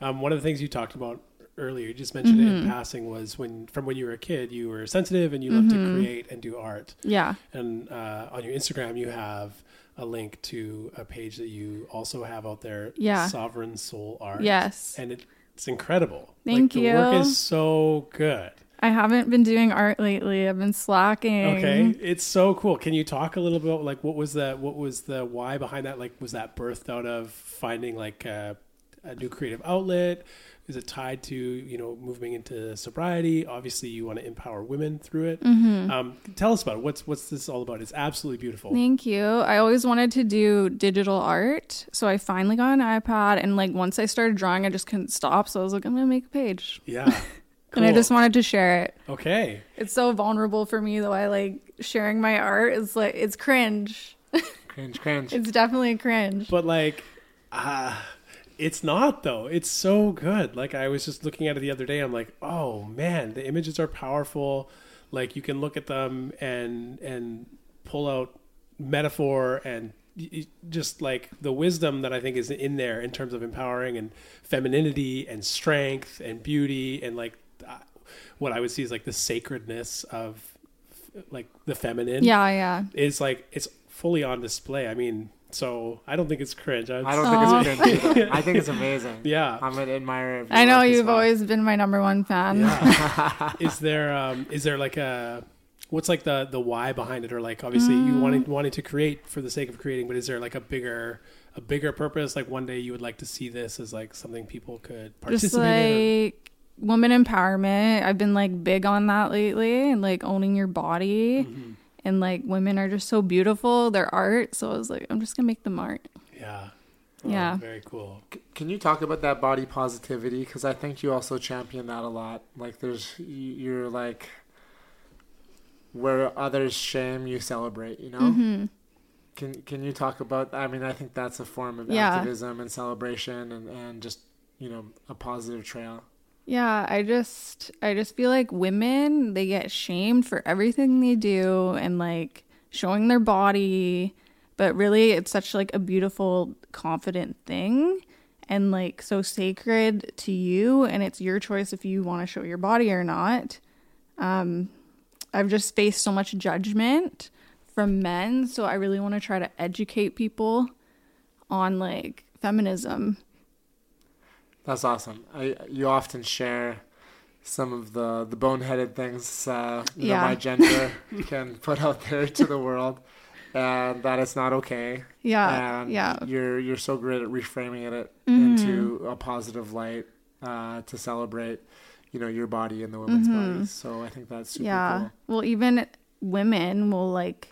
S2: Um, one of the things you talked about earlier, you just mentioned it
S4: Mm-hmm.
S2: in passing, was when from when you were a kid, you were sensitive and you loved
S4: Mm-hmm.
S2: to create and do art.
S4: Yeah.
S2: And uh, on your Instagram, you have a link to a page that you also have out there.
S4: Yeah.
S2: Sovereign Soul Art.
S4: Yes.
S2: and it, it's incredible.
S4: Thank
S2: like, The work is so good.
S4: I haven't been doing art lately. I've been slacking.
S2: Okay, it's so cool. Can you talk a little bit about like what was the what was the why behind that? Like, was that birthed out of finding like a, a new creative outlet? Is it tied to you know moving into sobriety? Obviously, you want to empower women through it. Um, tell us about it. What's what's this all about? It's absolutely beautiful.
S4: Thank you. I always wanted to do digital art. So I finally got an iPad and like once I started drawing I just couldn't stop. So I was like, I'm gonna make a page.
S2: Yeah,
S4: And I just wanted to share it.
S2: okay.
S4: It's so vulnerable for me though. I like sharing my art. It's like it's cringe.
S3: Cringe, cringe.
S4: It's definitely a cringe.
S2: but like uh it's not though it's so good like i was just looking at it the other day i'm like oh man the images are powerful like you can look at them and and pull out metaphor and just like the wisdom that i think is in there in terms of empowering and femininity and strength and beauty and like uh, what i would see is like the sacredness of like the feminine
S4: Yeah, yeah.
S2: is like it's fully on display. I mean, so I don't think it's cringe. I,
S3: I don't think it's cringe. either. I think it's amazing.
S2: Yeah.
S3: I'm an admirer. Of
S4: I know you've
S3: well.
S4: always been my number one fan.
S2: is there um is there like a what's like the the why behind it or like obviously
S4: Mm.
S2: you wanting wanting to create for the sake of creating, but is there like a bigger a bigger purpose? Like one day you would like to see this as like something people could
S4: Just
S2: participate in.
S4: like woman empowerment. I've been like big on that lately and like owning your body.
S2: Mm-hmm.
S4: And like women are just so beautiful, their art. So I was like, I'm just gonna make them art.
S2: Yeah. Oh,
S4: Yeah.
S2: Very cool.
S3: Can you talk about that body positivity? Because I think you also champion that a lot. Like, there's you- you're like where others shame, you celebrate. You know.
S4: Mm-hmm.
S3: Can Can you talk about? I mean, I think that's a form of
S4: Yeah.
S3: activism and celebration, and and just you know a positive trail.
S4: Yeah, I just I just feel like women they get shamed for everything they do and like showing their body, but really it's such like a beautiful confident thing and like so sacred to you and it's your choice if you want to show your body or not. Um I've just faced so much judgment from men, so I really want to try to educate people on like feminism.
S3: That's awesome. I you often share some of the the boneheaded things uh,
S4: Yeah.
S3: my gender can put out there to the world, and that it's not okay.
S4: Yeah,
S3: and
S4: yeah. Mm-hmm.
S3: You're you're so great at reframing it into a positive light uh, to celebrate, you know, your body and the women's bodies. So I think that's super
S4: Mm-hmm. yeah.
S3: cool.
S4: Well, even women will like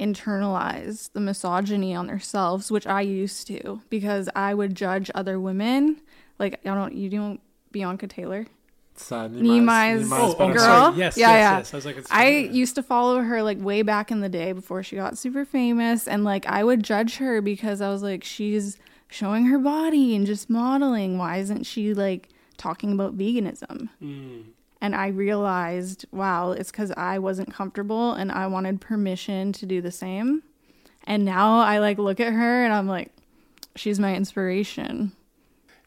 S4: internalize the misogyny on themselves, which I used to because I would judge other women. Like I don't, you don't Bianca Taylor.
S3: It's uh,
S4: Nimai's-
S2: Oh, oh,
S4: Girl?
S2: sorry. Yes,
S4: Yeah,
S2: yes,
S4: yeah.
S2: yes. I was like, it's
S4: I used to follow her like way back in the day before she got super famous, and like I would judge her because I was like, she's showing her body and just modeling. Why isn't she like talking about veganism? And I realized, wow, it's because I wasn't comfortable and I wanted permission to do the same. And now I like look at her and I'm like, she's my inspiration.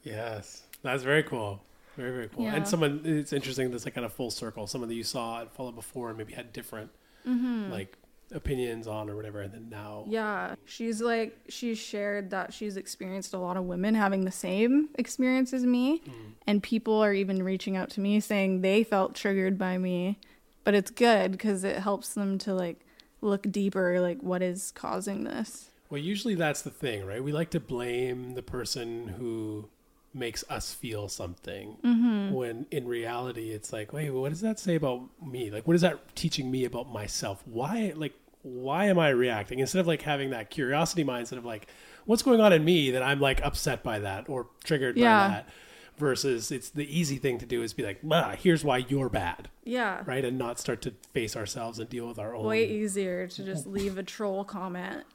S2: Yes, that's very cool. Very very cool.
S4: Yeah.
S2: And someone it's interesting. That's like kind of full circle. Someone that you saw and followed before and maybe had different mm-hmm. like opinions on or whatever, and then now
S4: Yeah, she's like she's shared that she's experienced a lot of women having the same experience as me, mm. and people are even reaching out to me saying they felt triggered by me, but it's good because it helps them to like look deeper, like what is causing this.
S2: Well, usually that's the thing, right? We like to blame the person who makes us feel something
S4: Mm-hmm.
S2: when in reality it's like, wait, what does that say about me? Like, what is that teaching me about myself? Why, like, why am I reacting? Instead of like having that curiosity mindset of like, what's going on in me that I'm like upset by that or triggered
S4: Yeah.
S2: by that? versus it's the easy thing to do is be like, ah, here's why you're bad,
S4: Yeah.
S2: right? And not start to face ourselves and deal with our own.
S4: Way easier to just leave a troll comment.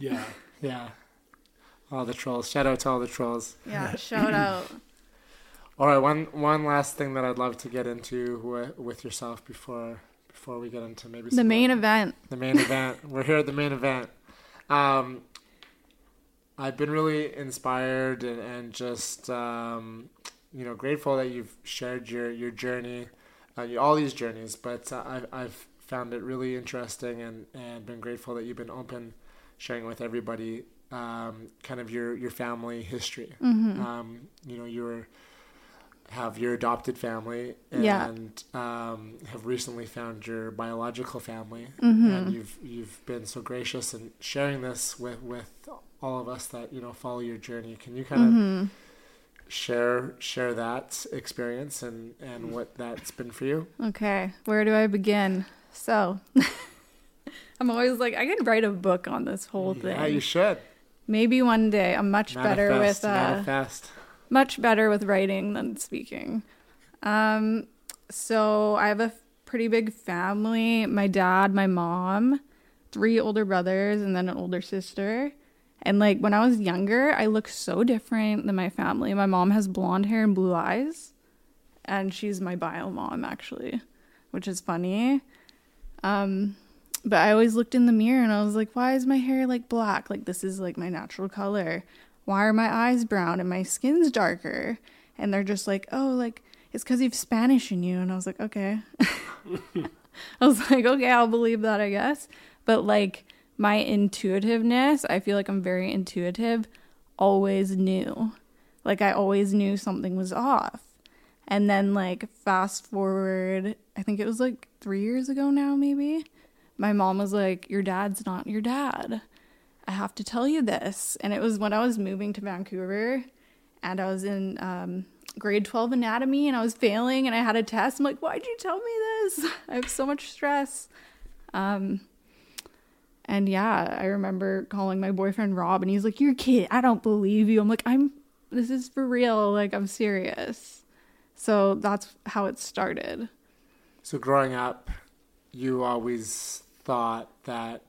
S2: Yeah.
S3: Yeah. All the trolls. Shout out to all the trolls.
S4: Yeah, shout out.
S3: All right, one one last thing that I'd love to get into with, with yourself before before we get into maybe
S4: The
S3: some-
S4: main event.
S3: the main event. We're here at the main event. Um, I've been really inspired and, and just um, you know grateful that you've shared your your journey, uh, you- all these journeys. But uh, I've I've found it really interesting and and been grateful that you've been open, sharing with everybody. Um, kind of your your family history. Um, you know, you have your adopted family and
S4: Yeah.
S3: um, have recently found your biological family
S4: Mm-hmm.
S3: and you've you've been so gracious in sharing this with with all of us that you know follow your journey can you kind
S4: Mm-hmm.
S3: of share share that experience and and what that's been for you
S4: Okay, where do I begin? So, I'm always like, I could write a book on this whole thing.
S3: yeah you should
S4: Maybe one day. I'm much better with uh,
S3: manifest
S4: much better with writing than speaking. Um, so I have a pretty big family. My dad, my mom, three older brothers, and then an older sister. And like when I was younger, I looked so different than my family. My mom has blonde hair and blue eyes, and she's my bio mom actually, which is funny. Um, but I always looked in the mirror and I was like, why is my hair like black? Like this is like my natural color. Why are my eyes brown and my skin's darker? And they're just like, oh, like it's because you have Spanish in you. And I was like, okay. I was like, okay, I'll believe that, I guess. But like my intuitiveness, I feel like I'm very intuitive, always knew. Like I always knew something was off. And then like fast forward, I think it was like 3 years ago now maybe. My mom was like, "Your dad's not your dad. I have to tell you this." And it was when I was moving to Vancouver and I was in um, grade 12 anatomy and I was failing and I had a test. I'm like, "Why'd you tell me this? I have so much stress." Um and yeah, I remember calling my boyfriend Rob and he's like, "You're kid. I don't believe you." I'm like, "I'm this is for real. Like I'm serious." So that's how it started.
S3: so growing up you always thought that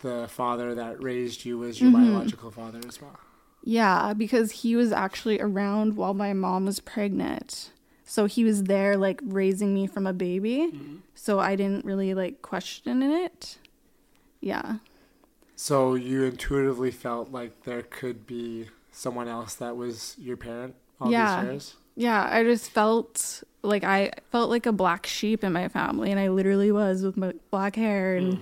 S3: the father that raised you was your
S4: Mm-hmm.
S3: biological father as well
S4: Yeah, because he was actually around while my mom was pregnant. So he was there like raising me from a baby. So I didn't really like question it. Yeah.
S3: So you intuitively felt like there could be someone else that was your parent all
S4: Yeah.
S3: these years?
S4: Yeah, I just felt like I felt like a black sheep in my family and I literally was with my black hair and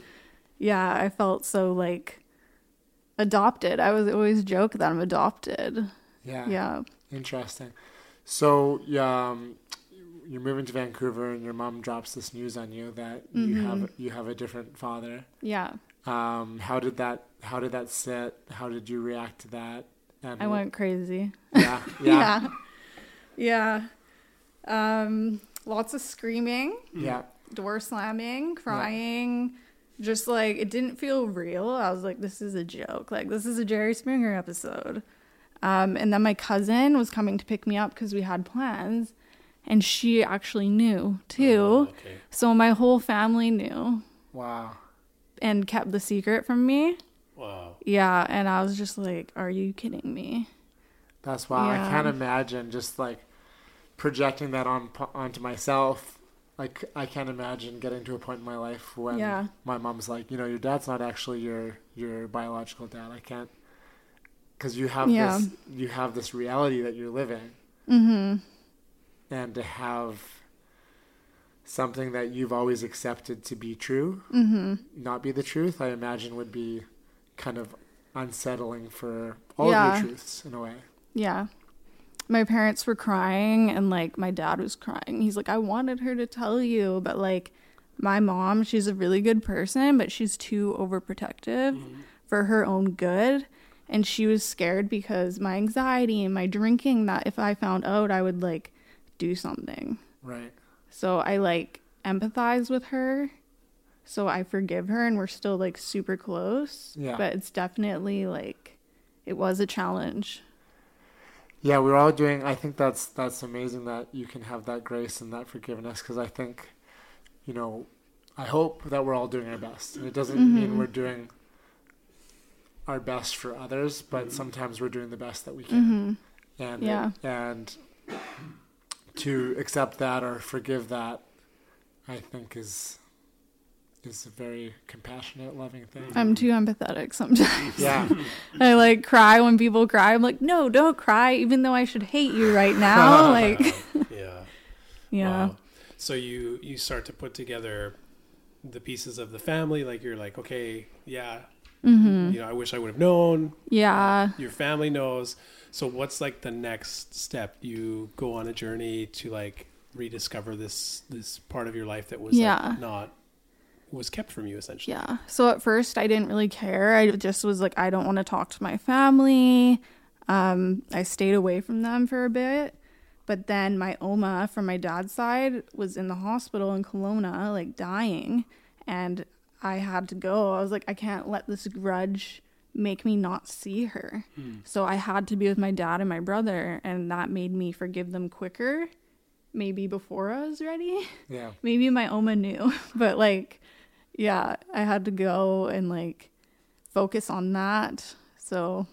S4: yeah, I felt so like adopted. I was always joke that I'm adopted.
S3: Yeah.
S4: Yeah.
S3: Interesting. So um, you're moving to Vancouver and your mom drops this news on you that you
S4: Mm-hmm.
S3: have you have a different father.
S4: Yeah.
S3: Um, how did that how did that sit? How did you react to that? And
S4: I went crazy.
S3: Yeah. Yeah.
S4: Yeah. Yeah. Um lots of screaming,
S3: yeah.
S4: door slamming, crying. Just like it didn't feel real. I was like this is a joke. Like this is a Jerry Springer episode. Um and then my cousin was coming to pick me up cuz we had plans and she actually knew too.
S2: Okay.
S4: So my whole family knew
S3: Wow.
S4: and kept the secret from me.
S2: Wow.
S4: Yeah, and I was just like, are you kidding me?
S3: That's why I can't imagine just like projecting that on onto myself. Like I can't imagine getting to a point in my life when
S4: Yeah.
S3: my mom's like, you know, your dad's not actually your your biological dad. I can't because you have
S4: Yeah.
S3: this you have this reality that you're living,
S4: Mhm.
S3: and to have something that you've always accepted to be true
S4: Mhm.
S3: not be the truth, I imagine would be kind of unsettling for all
S4: Yeah.
S3: of your truths in a way.
S4: Yeah. My parents were crying and like my dad was crying. He's like, I wanted her to tell you, but like my mom, she's a really good person, but she's too overprotective mm-hmm. for her own good. And she was scared because my anxiety and my drinking that if I found out, I would like do something.
S3: Right.
S4: So I like empathize with her. So I forgive her and we're still like super close.
S3: Yeah.
S4: But it's definitely like it was a challenge.
S3: Yeah, we're all doing. I think that's that's amazing that you can have that grace and that forgiveness because I think, you know, I hope that we're all doing our best, and it doesn't mean mm-hmm. we're doing our best for others, but mm-hmm. sometimes we're doing the best that we can, mm-hmm. and
S4: Yeah.
S3: and to accept that or forgive that, I think is is a very compassionate, loving thing.
S4: I'm too empathetic sometimes.
S3: yeah,
S4: I like cry when people cry. I'm like, no, don't cry, even though I should hate you right now. like,
S2: Yeah.
S4: yeah.
S2: Wow. So you you start to put together the pieces of the family. Like you're like, okay, yeah,
S4: Mm-hmm.
S2: you know, I wish I would have known.
S4: Yeah.
S2: Your family knows. So what's like the next step? You go on a journey to like rediscover this this part of your life that was
S4: Yeah.
S2: like not was kept from you essentially.
S4: Yeah. So at first I didn't really care. I just was like, I don't want to talk to my family. Um, I stayed away from them for a bit. But then my Oma from my dad's side was in the hospital in Kelowna, like dying. And I had to go. I was like, I can't let this grudge make me not see her. So I had to be with my dad and my brother. And that made me forgive them quicker, maybe before I was ready
S3: yeah.
S4: maybe my oma knew but like yeah i had to go and like focus on that so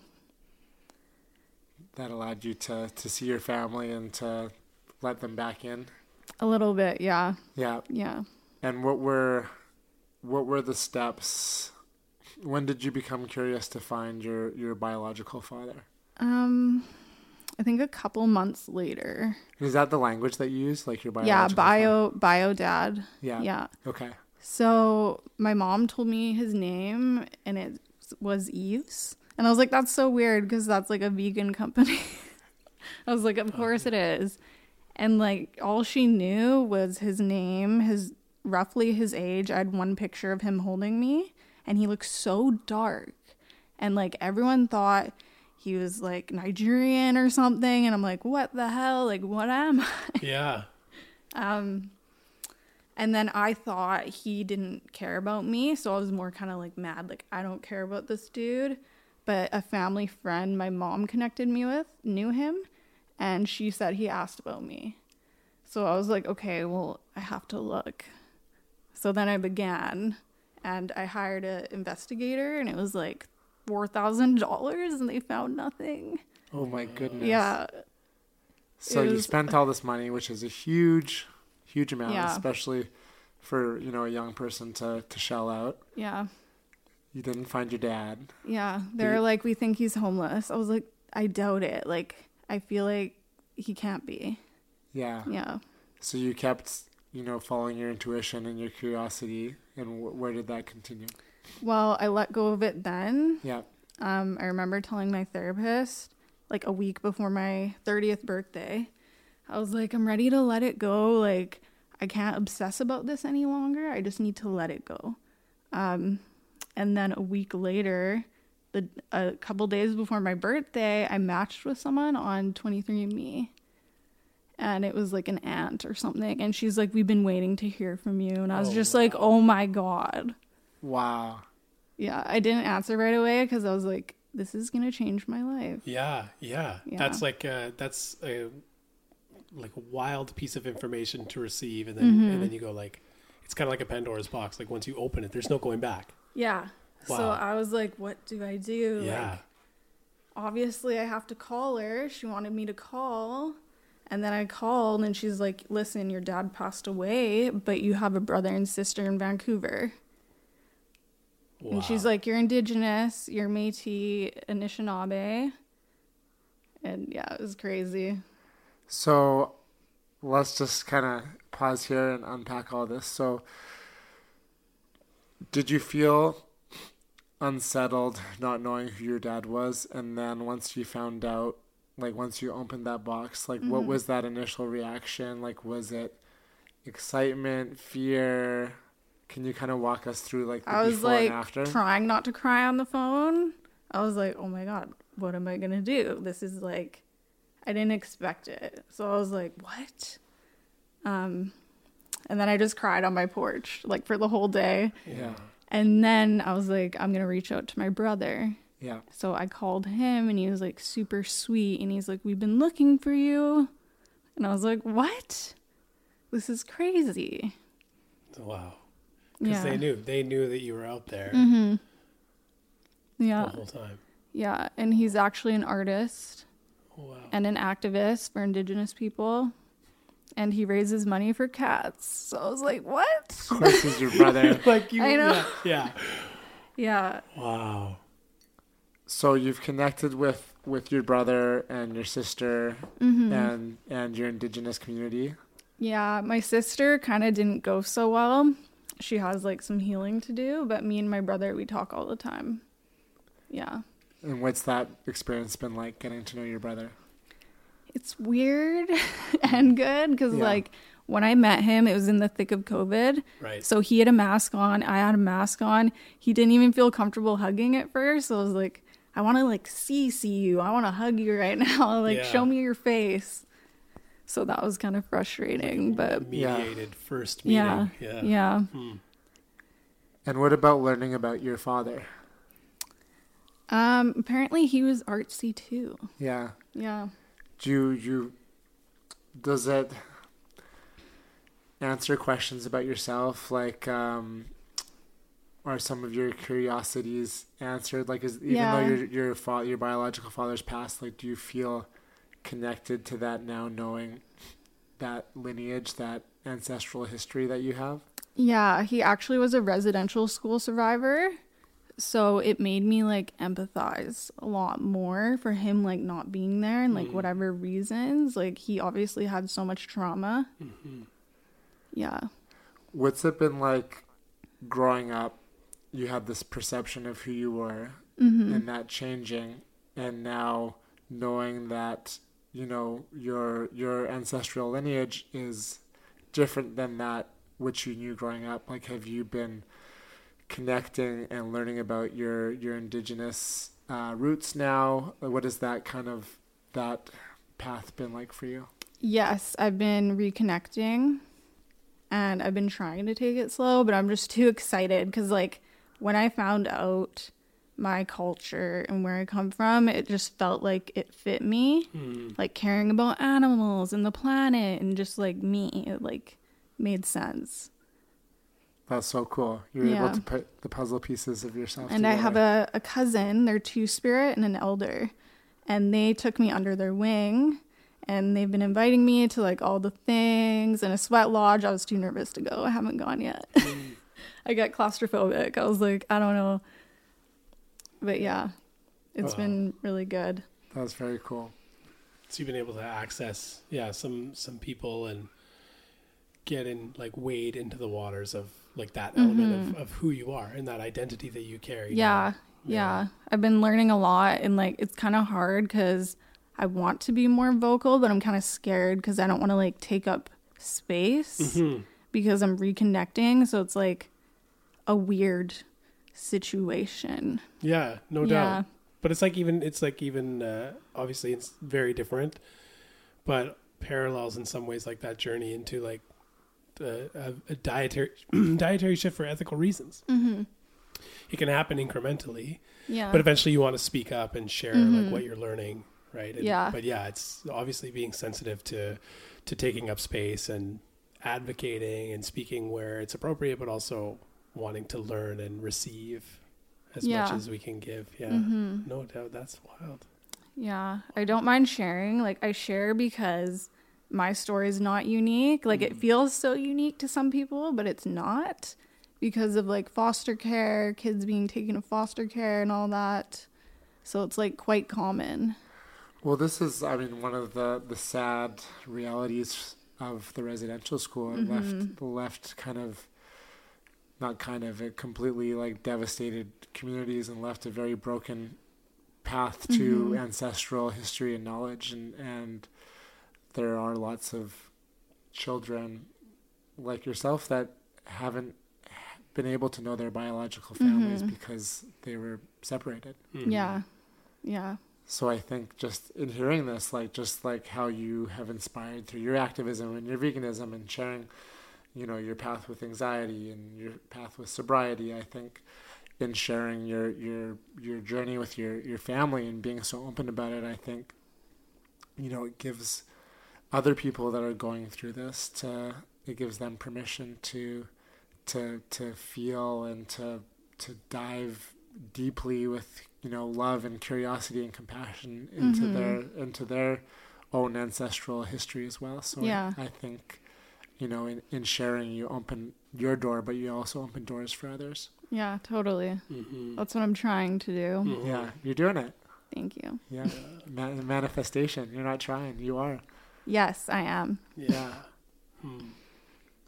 S3: that allowed you to to see your family and to let them back in.
S4: a little bit yeah
S3: Yeah.
S4: yeah
S3: And what were what were the steps? When did you become curious to find your your biological father?
S4: um i think a couple months later
S3: Is that the language that you use, like your biological?
S4: yeah
S3: father?
S4: bio bio dad
S3: Yeah.
S4: yeah
S3: Okay.
S4: So my mom told me his name and it was Yves. And i was like that's so weird because that's like a vegan company. I was like of course it is. And like all she knew was his name his roughly his age. I had one picture of him holding me and he looked so dark. And like everyone thought he was like nigerian or something. And i'm like what the hell? Like what am i?
S2: Yeah.
S4: um, and then I thought he didn't care about me, so I was more kind of like mad, like I don't care about this dude. But a family friend my mom connected me with knew him, and she said he asked about me. So I was like, okay, well, I have to look. So then I began, and I hired an investigator, and it was like four thousand dollars, and they found nothing.
S3: Oh my goodness.
S4: Yeah,
S3: So
S4: it
S3: you spent all this money, which is a huge, huge amount,
S4: Yeah.
S3: especially for you know a young person to to shell out.
S4: yeah.
S3: You didn't find your dad.
S4: Yeah, they're
S3: you-
S4: like, we think he's homeless. I was like, I doubt it. Like, I feel like he can't be.
S3: Yeah.
S4: Yeah.
S3: So you kept you know following your intuition and your curiosity, and wh- where did that continue?
S4: Well, I let go of it then.
S3: Yeah.
S4: Um, I remember telling my therapist like a week before my 30th birthday. I was like, I'm ready to let it go. Like, I can't obsess about this any longer. I just need to let it go. Um, and then a week later, the a couple days before my birthday, I matched with someone on 23andMe. And it was like an aunt or something. And she's like, We've been waiting to hear from you. And I was
S2: Oh,
S4: just like, Oh my God.
S3: Wow.
S4: Yeah, I didn't answer right away because I was like, this is going to change my life.
S2: Yeah, yeah.
S4: Yeah.
S2: That's like uh that's a like a wild piece of information to receive and then
S4: Mm-hmm.
S2: and then you go like it's kind of like a Pandora's box. Like once you open it, there's no going back.
S4: Yeah.
S2: Wow.
S4: So I was like, what do I do?
S2: Yeah.
S4: Like, obviously, I have to call her. She wanted me to call. And then I called, and she's like, listen, your dad passed away, but you have a brother and sister in Vancouver. Wow. And she's like, you're Indigenous, you're Metis, Anishinaabe. And yeah, it was crazy.
S3: So let's just kind of pause here and unpack all this. So, did you feel unsettled not knowing who your dad was? And then once you found out, like once you opened that box, like what mm-hmm. was that initial reaction? Like, was it excitement, fear? Can you kind of walk us through like the
S4: I was
S3: before
S4: like
S3: and after?
S4: trying not to cry on the phone. I was like, oh my God, what am I going to do? This is like, I didn't expect it. So I was like, what? Um, and then I just cried on my porch, like for the whole day.
S3: yeah.
S4: And then I was like, I'm going to reach out to my brother.
S3: Yeah.
S4: So I called him and he was like super sweet and he's like, We've been looking for you. And I was like, What? This is crazy.
S2: Wow. Because
S4: Yeah.
S2: they knew they knew that you were out there
S4: Mm-hmm.
S2: the
S4: Yeah.
S2: whole time.
S4: Yeah. And he's actually an artist
S2: wow.
S4: and an activist for indigenous people. And he raises money for cats. So I was like, What?
S3: Of course, he's your brother.
S2: like you,
S4: I know.
S2: Yeah,
S4: Yeah.
S2: yeah. Wow.
S3: so you've connected with with your brother and your sister
S4: Mm-hmm.
S3: and and your indigenous community.
S4: Yeah, my sister kind of didn't go so well. She has like some healing to do, but me and my brother, we talk all the time. Yeah.
S3: And what's that experience been like getting to know your brother?
S4: It's weird and good because,
S3: Yeah.
S4: like, when I met him, it was in the thick of COVID.
S2: Right.
S4: So he had a mask on, I had a mask on. He didn't even feel comfortable hugging at first. So I was like, I want to like see see you. I want to hug you right now. like
S2: Yeah.
S4: show me your face. So that was kind of frustrating, but
S3: Yeah.
S2: mediated first
S4: yeah,
S2: meeting.
S4: yeah.
S2: Hmm.
S3: And what about learning about your father?
S4: Um, apparently he was artsy too.
S3: Yeah.
S4: Yeah.
S3: Do you, you does it answer questions about yourself like um are some of your curiosities answered like is even
S4: Yeah.
S3: though your your fa- your biological father's passed like do you feel connected to that now knowing that lineage that ancestral history that you have
S4: Yeah, he actually was a residential school survivor. So it made me like empathize a lot more for him like not being there and like mm. whatever reasons. Like he obviously had so much trauma. Mm-hmm. Yeah.
S3: what's it been like growing up you had this perception of who you were mm-hmm. and that changing and now knowing that you know your your ancestral lineage is different than that which you knew growing up like have you been connecting and learning about your your indigenous uh, roots now what has that kind of that path been like for you
S4: Yes, I've been reconnecting and I've been trying to take it slow, but I'm just too excited because, like, when I found out my culture and where I come from, it just felt like it fit me. Like, caring about animals and the planet and just like me, it like made sense.
S3: That's so cool you're
S4: Yeah.
S3: able to put the puzzle pieces of yourself
S4: And I have a, a cousin, they're two spirit and an elder, and they took me under their wing. And they've been inviting me to like all the things and a sweat lodge. I was too nervous to go. I haven't gone yet. I got claustrophobic. I was like, I don't know. But yeah, it's
S2: Wow.
S4: been really good.
S3: that's very cool
S2: So you've been able to access, yeah, some some people and get in, like, wade into the waters of like that element of, of who you are and that identity that you carry.
S4: Mm-hmm. Yeah, yeah. I've been learning a lot, and like it's kind of hard because I want to be more vocal, but I'm kind of scared because I don't want to like take up space because I'm reconnecting. So it's like a weird situation.
S2: Yeah, no
S4: Yeah.
S2: doubt. But it's like even it's like even uh, obviously it's very different, but parallels in some ways like that journey into like a, a, a dietary dietary shift for ethical reasons. Mm-hmm. It can happen incrementally,
S4: Yeah.
S2: but eventually you want to speak up and share like what you're learning, right? And,
S4: Yeah.
S2: But yeah, it's obviously being sensitive to to taking up space and advocating and speaking where it's appropriate, but also wanting to learn and receive as much as we can give. Yeah, no doubt. That's wild.
S4: Yeah, I don't mind sharing. Like I share because my story is not unique. Like it mm. feels so unique to some people, but it's not because of like foster care, kids being taken to foster care and all that. So it's like quite common.
S3: Well, this is, I mean, one of the, the sad realities of the residential school. It mm-hmm. left left kind of, not kind of, it completely like devastated communities and left a very broken path to mm-hmm. ancestral history and knowledge. And, and there are lots of children like yourself that haven't been able to know their biological mm-hmm. families because they were separated. Mm-hmm.
S4: Yeah. Yeah.
S3: So I think just in hearing this, like just like how you have inspired through your activism and your veganism and sharing, you know, your path with anxiety and your path with sobriety, I think in sharing your your your journey with your your family and being so open about it. I think you know it gives other people that are going through this to it gives them permission to to to feel and to to dive deeply with you know love and curiosity and compassion into
S4: Mm-hmm.
S3: their into their own ancestral history as well. So
S4: Yeah.
S3: I, I think you know in, in sharing you open your door, but you also open doors for others.
S4: Yeah, totally.
S2: Mm-hmm.
S4: That's what I'm trying to do.
S3: Yeah, you're doing it.
S4: Thank you.
S3: Yeah, Ma- manifestation. You're not trying. You are.
S4: Yes, I am.
S2: Yeah.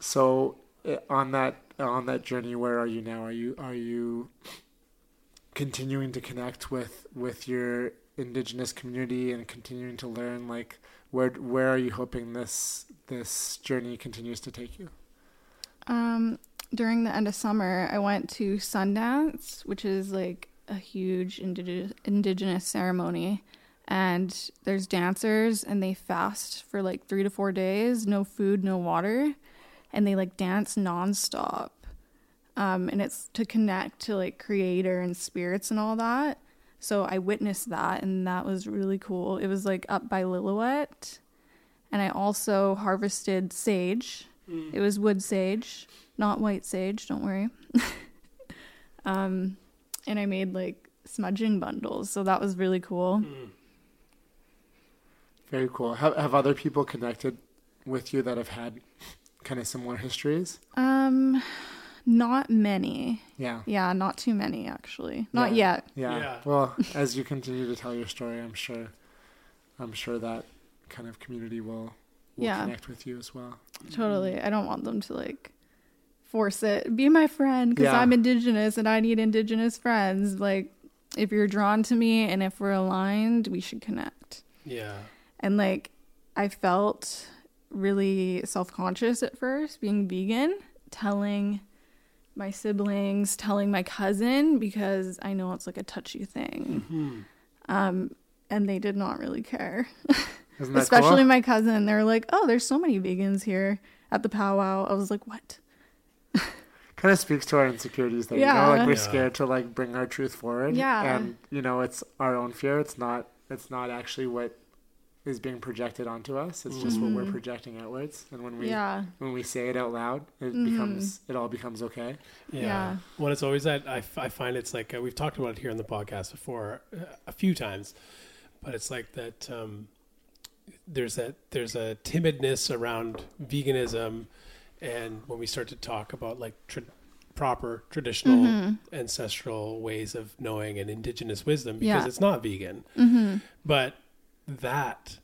S3: So uh, on that on that journey, where are you now? Are you are you continuing to connect with with your indigenous community and continuing to learn? Like where where are you hoping this this journey continues to take you?
S4: Um, during the end of summer, I went to Sundance, which is like a huge indigenous indigenous ceremony, and there's dancers and they fast for like three to four days, no food, no water, and they like dance nonstop. Um, and it's to connect to like creator and spirits and all that. So I witnessed that, and that was really cool. It was like up by Lillooet, and I also harvested sage. It was wood sage, not white sage. Don't worry. um, and I made like smudging bundles, so that was really cool.
S3: Very cool. Have have other people connected with you that have had kind of similar histories?
S4: Um, not many.
S3: Yeah.
S4: Yeah, not too many actually. Not
S3: Yeah.
S4: yet.
S3: Yeah.
S2: Yeah.
S3: Well, as you continue to tell your story, I'm sure, I'm sure that kind of community will, will
S4: Yeah.
S3: connect with you as well.
S4: Totally. I don't want them to like force it. Be my friend because
S3: Yeah.
S4: I'm indigenous and I need indigenous friends. Like, if you're drawn to me and if we're aligned, we should connect.
S2: Yeah.
S4: And like, I felt really self conscious at first being vegan, telling my siblings, telling my cousin because I know it's like a touchy thing. Um, and they did not really care.
S3: Isn't that
S4: Especially
S3: cool?
S4: my cousin. They were like, "Oh, there's so many vegans here at the powwow." I was like, "What?"
S3: kind of speaks to our insecurities that you know like we're
S2: Yeah.
S3: scared to like bring our truth forward
S4: Yeah.
S3: and you know it's our own fear it's not it's not actually what is being projected onto us it's just what we're projecting outwards and when we
S4: Mm-hmm. Yeah. Mm-hmm.
S3: when we say it out loud it becomes it all becomes okay
S2: Yeah.
S4: Yeah.
S2: Well, it's always that I, f- I find it's like uh, we've talked about it here on the podcast before uh, a few times, but it's like that um, there's that there's a timidness around veganism, and when we start to talk about like tra- proper traditional
S4: Mm-hmm.
S2: ancestral ways of knowing and indigenous wisdom, because
S4: Yeah.
S2: it's not vegan, but that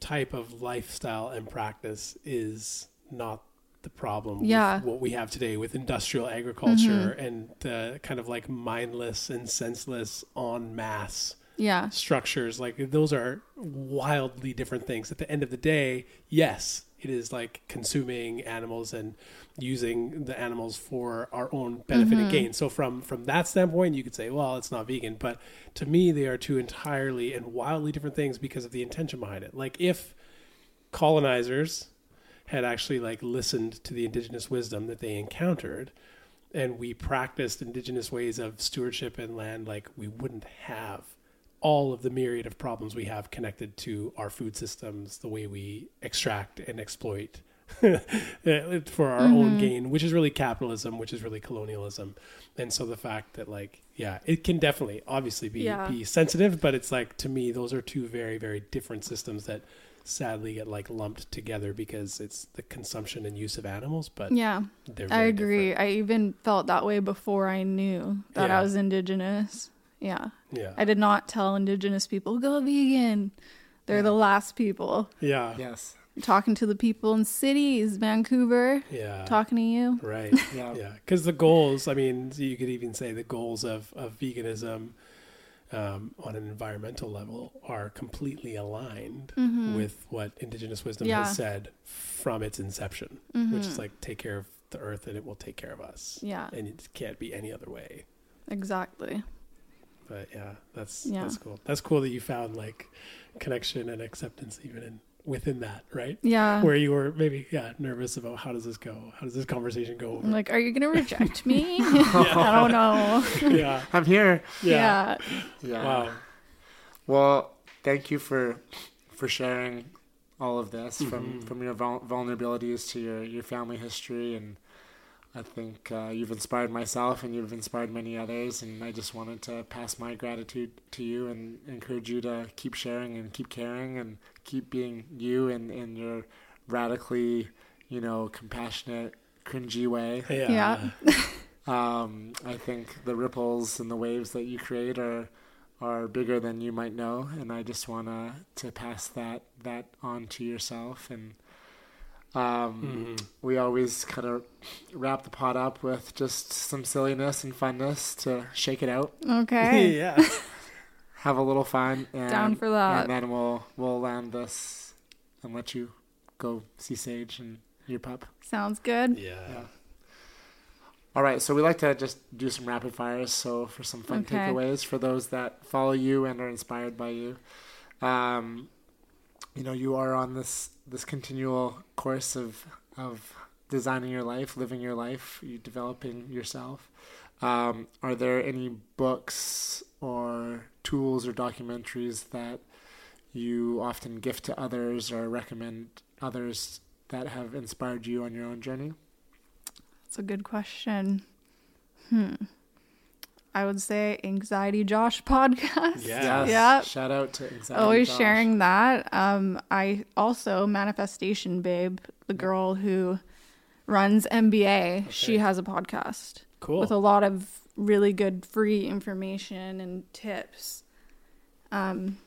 S2: type of lifestyle and practice is not the problem
S4: Yeah.
S2: what we have today with industrial agriculture mm-hmm. and the kind of like mindless and senseless en masse
S4: Yeah.
S2: structures like those are wildly different things at the end of the day yes it is like consuming animals and using the animals for our own benefit and mm-hmm. gain. So from from that standpoint you could say well it's not vegan. But to me they are two entirely and wildly different things because of the intention behind it. Like if colonizers had actually like listened to the indigenous wisdom that they encountered and we practiced indigenous ways of stewardship and land like we wouldn't have all of the myriad of problems we have connected to our food systems the way we extract and exploit for our own mm-hmm. gain which is really capitalism which is really colonialism and so the fact that like yeah it can definitely obviously be
S4: Yeah.
S2: be sensitive but it's like to me those are two very very different systems that sadly get like lumped together because it's the consumption and use of animals but
S4: Yeah.
S2: they're
S4: I agree.
S2: different.
S4: I even felt that way before I knew that
S2: Yeah.
S4: I was indigenous. Yeah.
S2: yeah
S4: I did not tell indigenous people go vegan. They're the last people.
S2: yeah
S3: yes
S4: Talking to the people in cities, Vancouver,
S2: yeah
S4: talking to you.
S2: right
S3: yeah
S2: yeah because the goals i mean you could even say the goals of, of veganism um, on an environmental level are completely aligned with what indigenous wisdom
S4: Mm-hmm. Yeah. Mm-hmm.
S2: has said from its inception which is like take care of the earth and it will take care of us
S4: Yeah.
S2: and it can't be any other way
S4: Exactly.
S2: but yeah that's
S4: Yeah.
S2: that's cool that's cool that you found like connection and acceptance even in within that, right?
S4: Yeah.
S2: Where you were maybe yeah nervous about how does this go? How does this conversation go?
S4: I'm
S2: Over?
S4: like, are you gonna reject me? I don't know.
S2: yeah,
S3: I'm here.
S2: yeah,
S4: yeah.
S3: Yeah.
S2: Wow.
S3: Well, thank you for for sharing all of this
S2: Mm-hmm.
S3: from from your vul- vulnerabilities to your your family history and I think uh, you've inspired myself and you've inspired many others and I just wanted to pass my gratitude to you and encourage you to keep sharing and keep caring and keep being you in in your radically you know compassionate cringy way
S2: Yeah.
S4: Yeah.
S3: um, I think the ripples and the waves that you create are are bigger than you might know, and I just wanna to pass that that on to yourself. And um, we always kind of wrap the pot up with just some silliness and funness to shake it out,
S4: Okay.
S2: yeah.
S3: have a little fun. And,
S4: Down for that.
S3: And then we'll we'll land this and let you go see Sage and your pup.
S4: Sounds good.
S2: Yeah.
S3: All right, so we like to just do some rapid fires. So for some fun
S4: Okay.
S3: takeaways for those that follow you and are inspired by you, um, you know, you are on this this continual course of of designing your life, living your life, you developing yourself. Um, are there any books or tools or documentaries that you often gift to others or recommend others that have inspired you on your own journey?
S4: That's a good question. Hmm. I would say Anxiety Josh podcast.
S2: Yeah.
S3: Yes.
S4: Yeah.
S3: Shout out to Anxiety Josh.
S4: Always
S3: Josh.
S4: sharing that. Um, I also Manifestation Babe, the girl who runs MBA. She has a podcast
S2: Cool.
S4: with a lot of really good free information and tips. Um,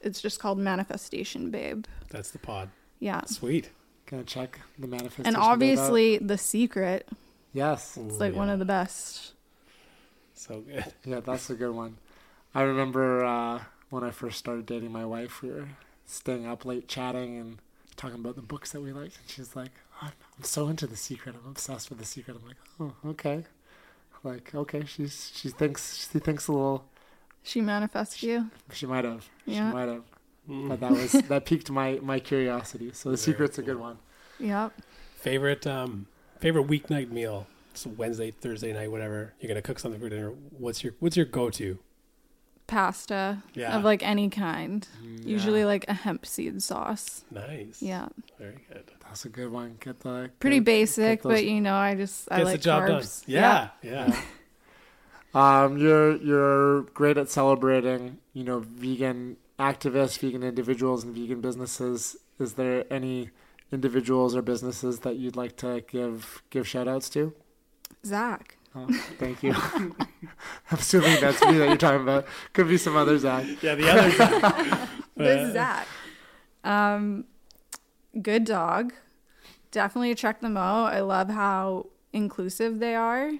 S4: it's just called Manifestation Babe.
S2: That's the pod.
S4: Yeah.
S2: Sweet.
S3: Gonna check the manifestation.
S4: And
S3: Babe out.
S4: obviously, The Secret.
S3: yes,
S4: It's like one of the best.
S2: So good.
S3: yeah, that's a good one. I remember uh, when I first started dating my wife, we were staying up late chatting and talking about the books that we liked, and she's like, "I'm, I'm so into The Secret. I'm obsessed with The Secret." I'm like, "Oh, okay." Like, okay, she's she thinks she thinks a little.
S4: She manifests you.
S3: She might have.
S4: Yeah.
S3: She might have. But that was that piqued my my curiosity. So The Secret's a good one.
S4: Yep.
S2: Favorite um favorite weeknight meal. It's Wednesday, Thursday night, whatever. You're gonna cook something for dinner. What's your what's your go to?
S4: Pasta
S2: Yeah.
S4: of like any kind.
S3: Mm,
S4: Usually like a hemp seed sauce.
S2: Nice.
S4: Yeah.
S2: Very good.
S3: That's a good one. Get the
S4: Pretty
S3: get-
S4: basic,
S3: get those-
S4: but you know, I just I like
S2: the job
S4: carbs.
S2: done. Yeah. Yeah.
S3: Um, you're you're great at celebrating, you know, vegan activists, vegan individuals, and vegan businesses. Is there any individuals or businesses that you'd like to give give shout outs to?
S4: Zach.
S3: Oh, thank you. I'm assuming that's me that you're talking about. Could be some other Zach.
S2: Yeah, the other guy.
S4: This Zach. Um, good dog. Definitely check them out. I love how inclusive they are.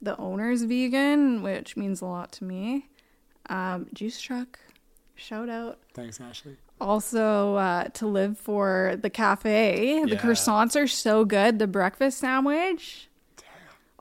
S4: The owner's vegan, which means a lot to me. Um, Juice Truck, shout out.
S3: Thanks, Ashley.
S4: Also, uh, to live for the cafe. The
S2: Yeah.
S4: croissants are so good. The breakfast sandwich.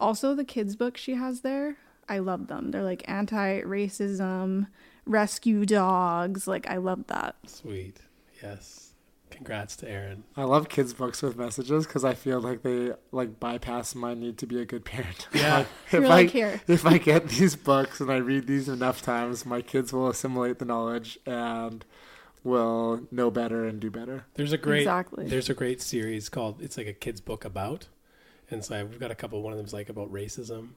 S4: Also, the kids' books she has there. I love them. They're like anti racism, rescue dogs. Like, I love that.
S2: Sweet. Yes. Congrats to Aaron.
S3: I love kids' books with messages because I feel like they like bypass my need to be a good parent.
S2: Yeah.
S3: Like, if
S4: You're
S3: I
S4: like, "Here."
S3: if I get these books and I read these enough times, my kids will assimilate the knowledge and will know better and do better.
S2: There's a great
S4: Exactly.
S2: there's a great series called it's like a kids book about. And so we've got a couple one of them's like about racism,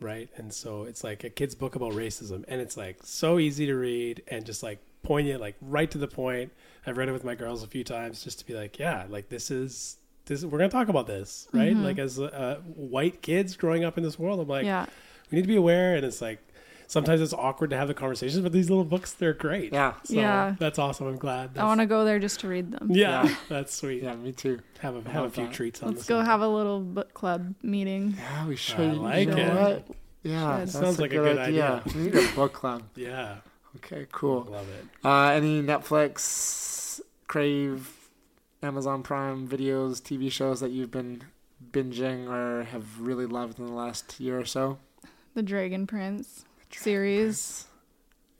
S2: right? And so it's like a kids book about racism and it's like so easy to read and just like poignant, like right to the point. I've read it with my girls a few times just to be like, yeah, like this is this we're going to talk about this, right? Like as uh, white kids growing up in this world, I'm like
S4: yeah.
S2: we need to be aware and it's like sometimes it's awkward to have the conversations but these little books they're great
S3: Yeah.
S2: so
S4: Yeah.
S2: that's awesome i'm glad
S4: I want to go there just to read them.
S2: yeah,
S3: Yeah.
S2: that's sweet
S3: Yeah, me too.
S2: have a
S3: I
S2: have a few
S3: that.
S2: treats on
S4: Let's
S2: this
S4: go
S2: one.
S4: have a little book club meeting.
S3: Yeah, we should.
S2: I like
S3: you know
S2: it.
S3: What? Yeah,
S4: Should.
S3: that's
S2: Sounds like a good idea.
S3: We need a book club.
S2: yeah
S3: Okay, cool.
S2: love it
S3: Uh, any Netflix, Crave, Amazon Prime videos, TV shows that you've been binging or have really loved in the last year or so?
S4: The Dragon Prince series.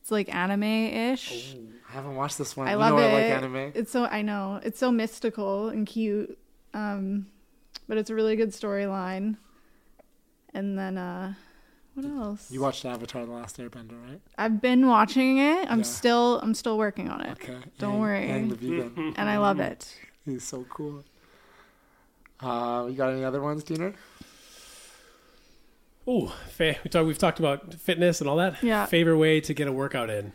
S4: It's like anime-ish.
S3: I haven't watched this one.
S4: I
S3: You
S4: love
S3: know
S4: it.
S3: I like anime.
S4: It's so I know it's so mystical and cute, um, but it's a really good storyline. And then uh, what else?
S3: You watched Avatar: The Last Airbender, right?
S4: I've been watching it. I'm
S3: Yeah.
S4: still I'm still working on it.
S3: Okay.
S4: Don't
S3: Aang-
S4: worry.
S3: Vegan.
S4: And I love it.
S3: He's so cool. Uh, you got any other ones, Diener?
S2: Oh, fa- we talk, we've talked about fitness and all that.
S4: Yeah.
S2: Favorite way to get a workout in?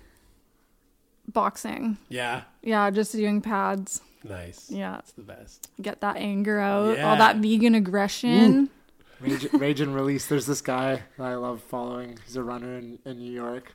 S4: Boxing.
S2: Yeah.
S4: Yeah, just doing pads.
S2: Nice.
S4: Yeah.
S2: It's the best.
S4: Get that anger out.
S2: Yeah.
S4: All that vegan aggression.
S3: Rage, Rage and Release. There's this guy that I love following. He's a runner in, in New York.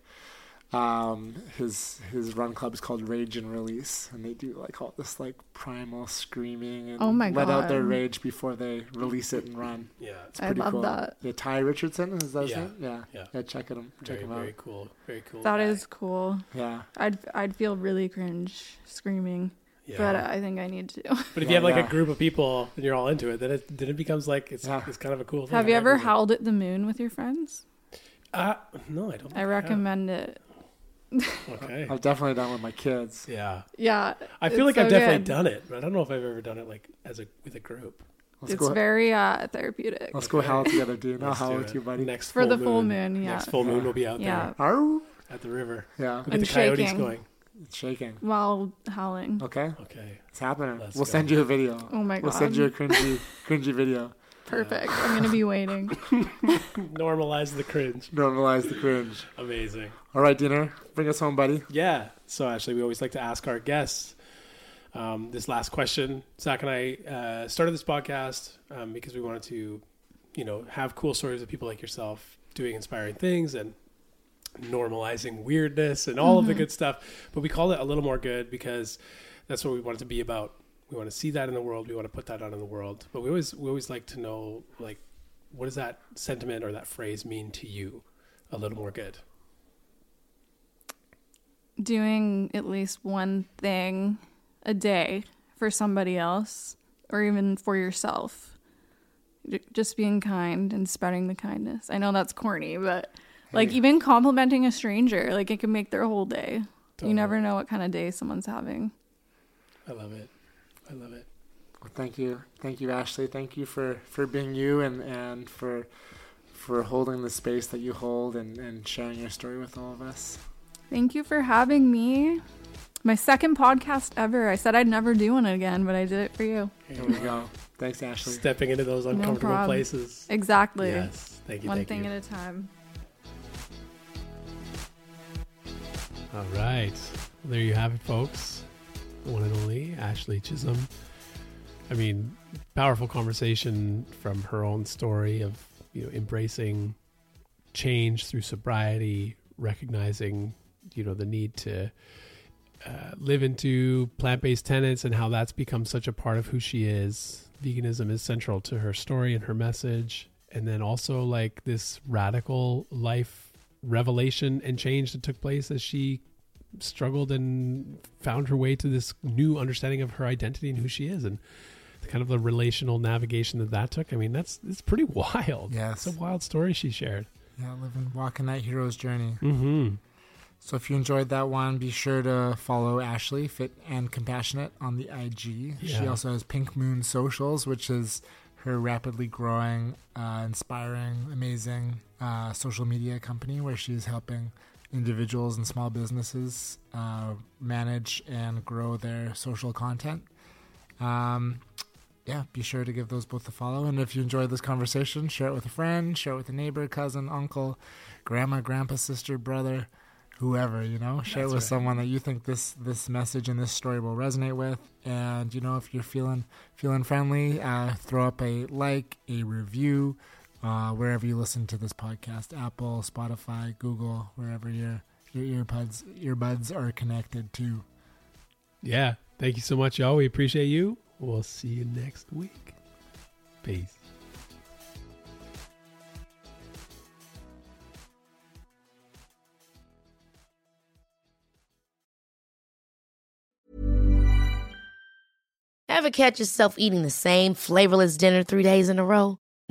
S3: Um, his his run club is called Rage and Release, and they do like all this like primal screaming and
S4: Oh my
S3: let out their rage before they release it and run.
S2: Yeah.
S3: It's
S4: I
S3: pretty
S4: love
S3: cool.
S4: that.
S3: Yeah, Ty Richardson is that his
S2: Yeah.
S3: name? Yeah,
S2: Yeah.
S3: Check it him. Check
S2: Very,
S3: him out.
S2: very cool. Very cool.
S4: That
S2: guy.
S4: is cool.
S3: Yeah.
S4: I'd I'd feel really cringe screaming,
S2: Yeah.
S4: but I think I need to.
S2: But if
S3: Yeah,
S2: you have like
S3: yeah.
S2: a group of people and you're all into it, then it then it becomes like it's
S3: Yeah.
S2: it's kind of a cool thing.
S4: Have you ever howled at the moon with your friends?
S2: Uh, no, I don't.
S4: I
S2: have.
S4: recommend it.
S2: Okay.
S3: I've definitely done it with my kids.
S2: Yeah.
S4: Yeah,
S2: I feel like
S4: so
S2: I've definitely
S4: good.
S2: done it, but I don't know if I've ever done it like as a with a group.
S3: Let's
S4: it's very uh, therapeutic.
S3: let's go howl together, dude. I'll
S2: Let's
S3: howl
S2: do
S3: with you, buddy.
S2: Next
S4: For
S2: full
S4: the full moon, yeah.
S2: Next full moon will be out
S4: Yeah,
S3: Arr!
S2: there at the river.
S3: Yeah,
S2: Look at
S4: And
S2: the coyotes
S4: shaking.
S2: going.
S3: it's shaking.
S4: while howling.
S3: Okay,
S2: Okay.
S3: it's happening.
S2: Let's
S3: we'll
S2: go.
S3: send you a video.
S4: Oh my god.
S3: We'll send you a cringy, cringy video.
S4: perfect. I'm gonna be waiting.
S2: Normalize the cringe.
S3: Normalize the cringe.
S2: Amazing.
S3: All right, dinner. Bring us home, buddy.
S2: Yeah. So actually, we always like to ask our guests um, this last question. Zach and I uh, started this podcast um, because we wanted to, you know, have cool stories of people like yourself doing inspiring things and normalizing weirdness and all of the good stuff. But we called it a little more good because that's what we want it to be about. We want to see that in the world. We want to put that out in the world. But we always we always like to know like what does that sentiment or that phrase mean to you? A little more good.
S4: Doing at least one thing a day for somebody else, or even for yourself. Just being kind and spreading the kindness. I know that's corny, but like
S3: Hey.
S4: even complimenting a stranger, like it can make their whole day. You never know what kind of day someone's having.
S2: I love it. I love it.
S3: Well, thank you, thank you, Ashley. Thank you for for being you and and for for holding the space that you hold and and sharing your story with all of us.
S4: Thank you for having me. My second podcast ever. I said I'd never do one again, but I did it for you.
S3: There we go. Thanks, Ashley.
S2: Stepping into those uncomfortable
S4: problem.
S2: places.
S4: Exactly.
S2: Yes. Thank you.
S4: One
S2: thank
S4: thing
S2: you.
S4: at a time.
S2: All right. There you have it, folks. One and only Ashley Chisholm. I mean, powerful conversation from her own story of you know embracing change through sobriety, recognizing you know the need to uh, live into plant-based tenets and how that's become such a part of who she is. Veganism is central to her story and her message, and then also like this radical life revelation and change that took place as she struggled and found her way to this new understanding of her identity and who she is and the kind of the relational navigation that that took i mean that's it's pretty wild
S3: Yes.
S2: it's a wild story she shared
S3: Yeah, living walking that hero's journey.
S2: mm-hmm
S3: So if you enjoyed that one, be sure to follow Ashley Fit and Compassionate on the IG. She also has Pink Moon Socials, which is her rapidly growing, uh, inspiring, amazing uh, social media company where she's helping individuals and small businesses uh, manage and grow their social content. Um, yeah, be sure to give those both a follow. And if you enjoyed this conversation, share it with a friend, share it with a neighbor, cousin, uncle, grandma, grandpa, sister, brother, whoever. You know, share it with
S2: right.
S3: someone that you think this this message and this story will resonate with. And you know, if you're feeling feeling friendly, uh, throw up a like, a review, uh, wherever you listen to this podcast, Apple, Spotify, Google, wherever your your earbuds earbuds are connected to.
S2: yeah. Thank you so much y'all. We appreciate you. We'll see you next week. Peace.
S5: Ever catch yourself eating the same flavorless dinner three days in a row?